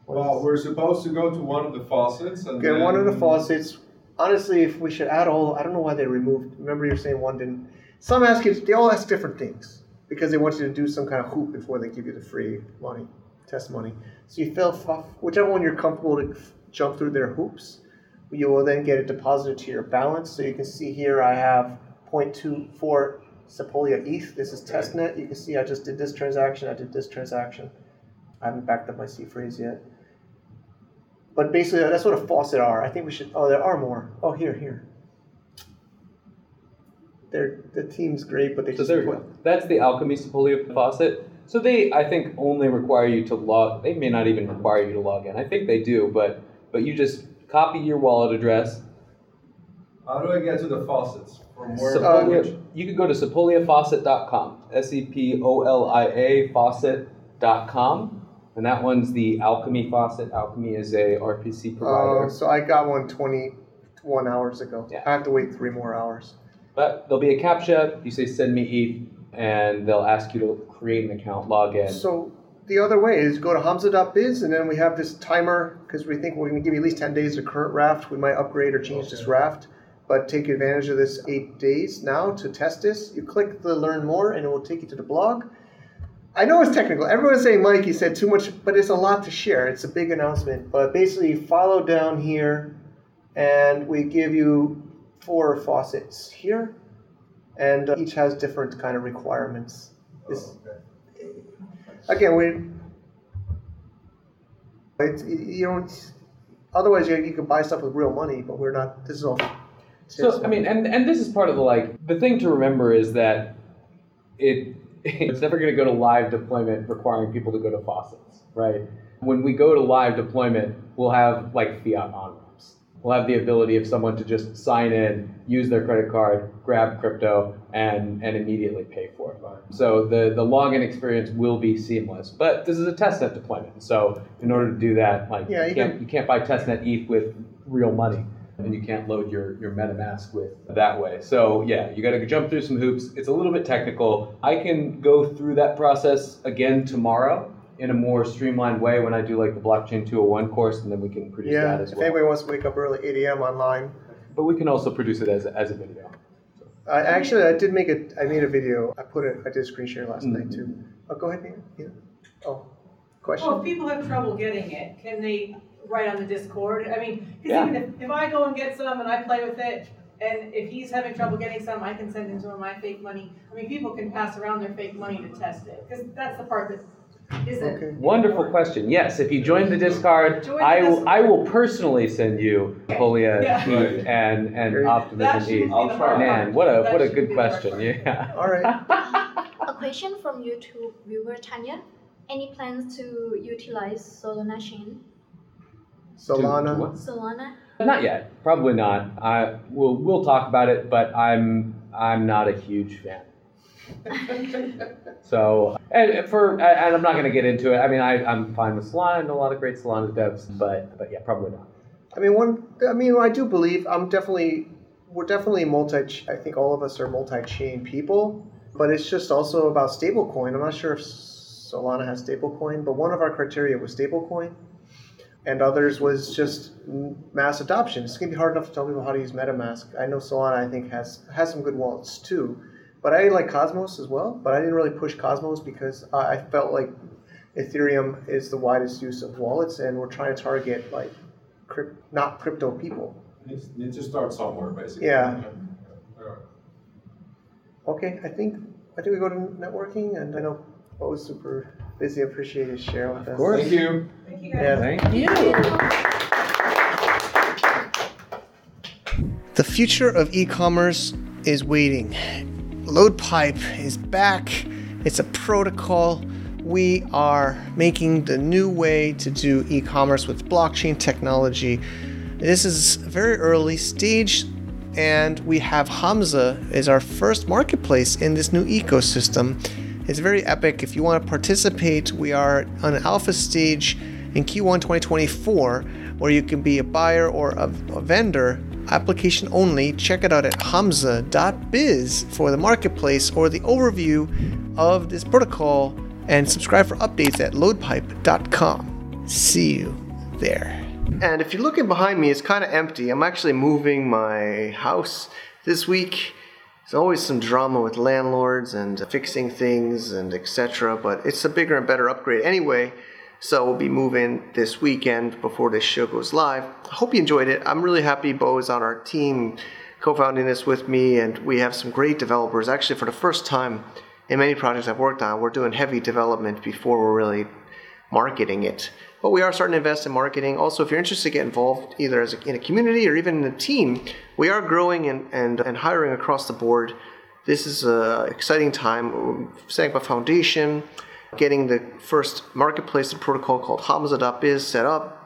What is- Well, we're supposed to go to one of the faucets and Okay, one of the faucets. Honestly, if we should add all, I don't know why they removed. Remember, you're saying one didn't. Some ask you. They all ask different things because they want you to do some kind of hoop before they give you the free money, test money. So you fill whichever one you're comfortable to jump through their hoops. You will then get it deposited to your balance. So you can see here I have 0.24 Sepolia ETH. This is testnet. You can see I just did this transaction. I did this transaction. I haven't backed up my seed phrase yet. But basically, that's what a faucet are. I think we should. Oh, there are more. Oh, here, here. They're the team's great, but they So just there we go. That's the Alchemy Sepolia faucet. So they, I think, only require you to log. They may not even require you to log in. I think they do, but but you just copy your wallet address. How do I get to the faucets? From where? Sepolia, you could go to sepoliafaucet.com. S E P O L I A faucet.com. And that one's the Alchemy faucet. Alchemy is a RPC provider. Uh, so I got one 21 hours ago. Yeah. I have to wait three more hours. But there'll be a captcha. You say send me ETH, and they'll ask you to create an account, log in. So the other way is go to Hamza.biz, and then we have this timer because we think we're going to give you at least 10 days of current raft. We might upgrade or change this raft, but take advantage of this eight days now to test this. You click the learn more, and it will take you to the blog. I know it's technical. Everyone's saying, Mike, you said too much, but it's a lot to share. It's a big announcement. But basically, follow down here, and we give you four faucets here, and uh, each has different kind of requirements. This, again, we it's, you don't. Otherwise, you, you can buy stuff with real money, but we're not. This is all. So I mean, and and this is part of the like the thing to remember is that it it's never going to go to live deployment requiring people to go to faucets, right? When we go to live deployment, we'll have like fiat on ramps. We'll have the ability of someone to just sign in, use their credit card, grab crypto, and and immediately pay for it. So the the login experience will be seamless. But this is a testnet deployment, so in order to do that, like Yeah, you, you can't can- you can't buy testnet ETH with real money and you can't load your, your MetaMask with that way. So yeah, you got to jump through some hoops. It's a little bit technical. I can go through that process again tomorrow in a more streamlined way when I do like the Blockchain 201 course, and then we can produce Yeah, that as if well. anybody wants to wake up early, 8 a.m. online. But we can also produce it as a, as a video. I actually, I did make a, I made a video. I put it, I did a screen share last night Mhm. too. Oh, go ahead, Nina. Yeah. Oh, question. Well, if people have trouble getting it, can they write on the Discord? I mean, because Yeah. even if, if I go and get some and I play with it, and if he's having trouble getting some, I can send him some of my fake money. I mean, people can pass around their fake money to test it, because that's the part that Is it? Wonderful question. Yes, if you join the Discord, Join I will, I will personally send you Polia Yeah. ETH and, and That Optimism should ETH. be the I'll try. Man, what a That what a good question. Yeah. (laughs) All right. A question from YouTube viewer Tanya. Any plans to utilize Solana chain? Solana. To- to what? Solana? Not yet. Probably not. I we'll we'll talk about it, but I'm I'm not a huge fan. (laughs) So and for and I'm not going to get into it. I mean, I I'm fine with Solana. I know a lot of great Solana devs, but but yeah, probably not. I mean, one. I mean, I do believe I'm definitely. We're definitely multi. I think all of us are multi-chain people, but it's just also about stablecoin. I'm not sure if Solana has stablecoin, but one of our criteria was stablecoin, and others was just mass adoption. It's gonna be hard enough to tell people how to use MetaMask. I know Solana. I think has has some good wallets too, but I like Cosmos as well. But I didn't really push Cosmos because I I felt like Ethereum is the widest use of wallets, and we're trying to target like crypt, not crypto people. Needs, needs to start somewhere, basically. Yeah. Okay, I think I think we go to networking, and I know Beau was super busy. Appreciate you sharing with us. Of course. Thank you. Thank you Yeah, Thank you. The future of e-commerce is waiting. LoadPipe is back. It's a protocol. We are making the new way to do e-commerce with blockchain technology. This is very early stage and we have Hamza is our first marketplace in this new ecosystem. It's very epic. If you want to participate, we are on an alpha stage in Q1 2024 where you can be a buyer or a, a vendor application only. Check it out at hamza.biz for the marketplace or the overview of this protocol and subscribe for updates at loadpipe.com. See you there. And if you're looking behind me, it's kind of empty. I'm actually moving my house this week. There's always some drama with landlords and fixing things and etc. But it's a bigger and better upgrade anyway. So we'll be moving this weekend before this show goes live. I hope you enjoyed it. I'm really happy Beau is on our team, co-founding this with me, and we have some great developers. Actually, for the first time in many projects I've worked on, we're doing heavy development before we're really marketing it. But we are starting to invest in marketing. Also, if you're interested to get involved either as a, in a community or even in a team, we are growing and, and, and hiring across the board. This is an exciting time. We're setting up a foundation, getting the first marketplace and protocol called Hamza.biz set up.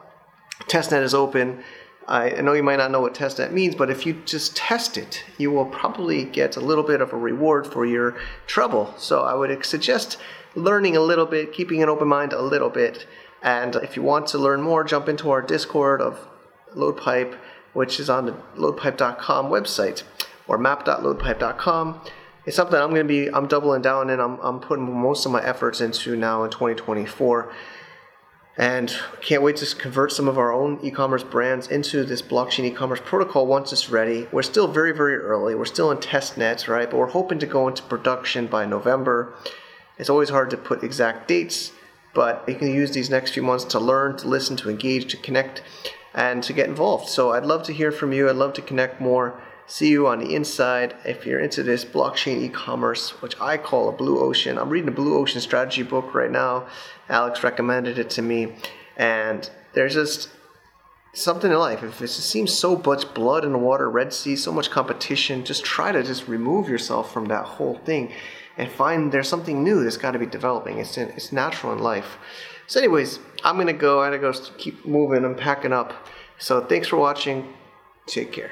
Testnet is open. I I know you might not know what testnet means, but if you just test it, you will probably get a little bit of a reward for your trouble. So I would suggest learning a little bit, keeping an open mind a little bit. And if you want to learn more, jump into our Discord of LoadPipe, which is on the loadpipe.com website or map.loadpipe.com. It's something I'm going to be, I'm doubling down and I'm, I'm putting most of my efforts into now in 2024. And can't wait to convert some of our own e-commerce brands into this blockchain e-commerce protocol once it's ready. We're still very, very early. We're still in test nets, right? But we're hoping to go into production by November. It's always hard to put exact dates, but you can use these next few months to learn, to listen, to engage, to connect, and to get involved. So I'd love to hear from you. I'd love to connect more. See you on the inside if you're into this blockchain e-commerce, which I call a blue ocean. I'm reading a blue ocean strategy book right now. Alex recommended it to me, and there's just something in life. If it seems so much blood the water, Red Sea, so much competition, just try to just remove yourself from that whole thing and find there's something new that's got to be developing. It's in, it's natural in life. So, anyways, I'm gonna go. I gotta go keep moving. I'm packing up. So, thanks for watching. Take care.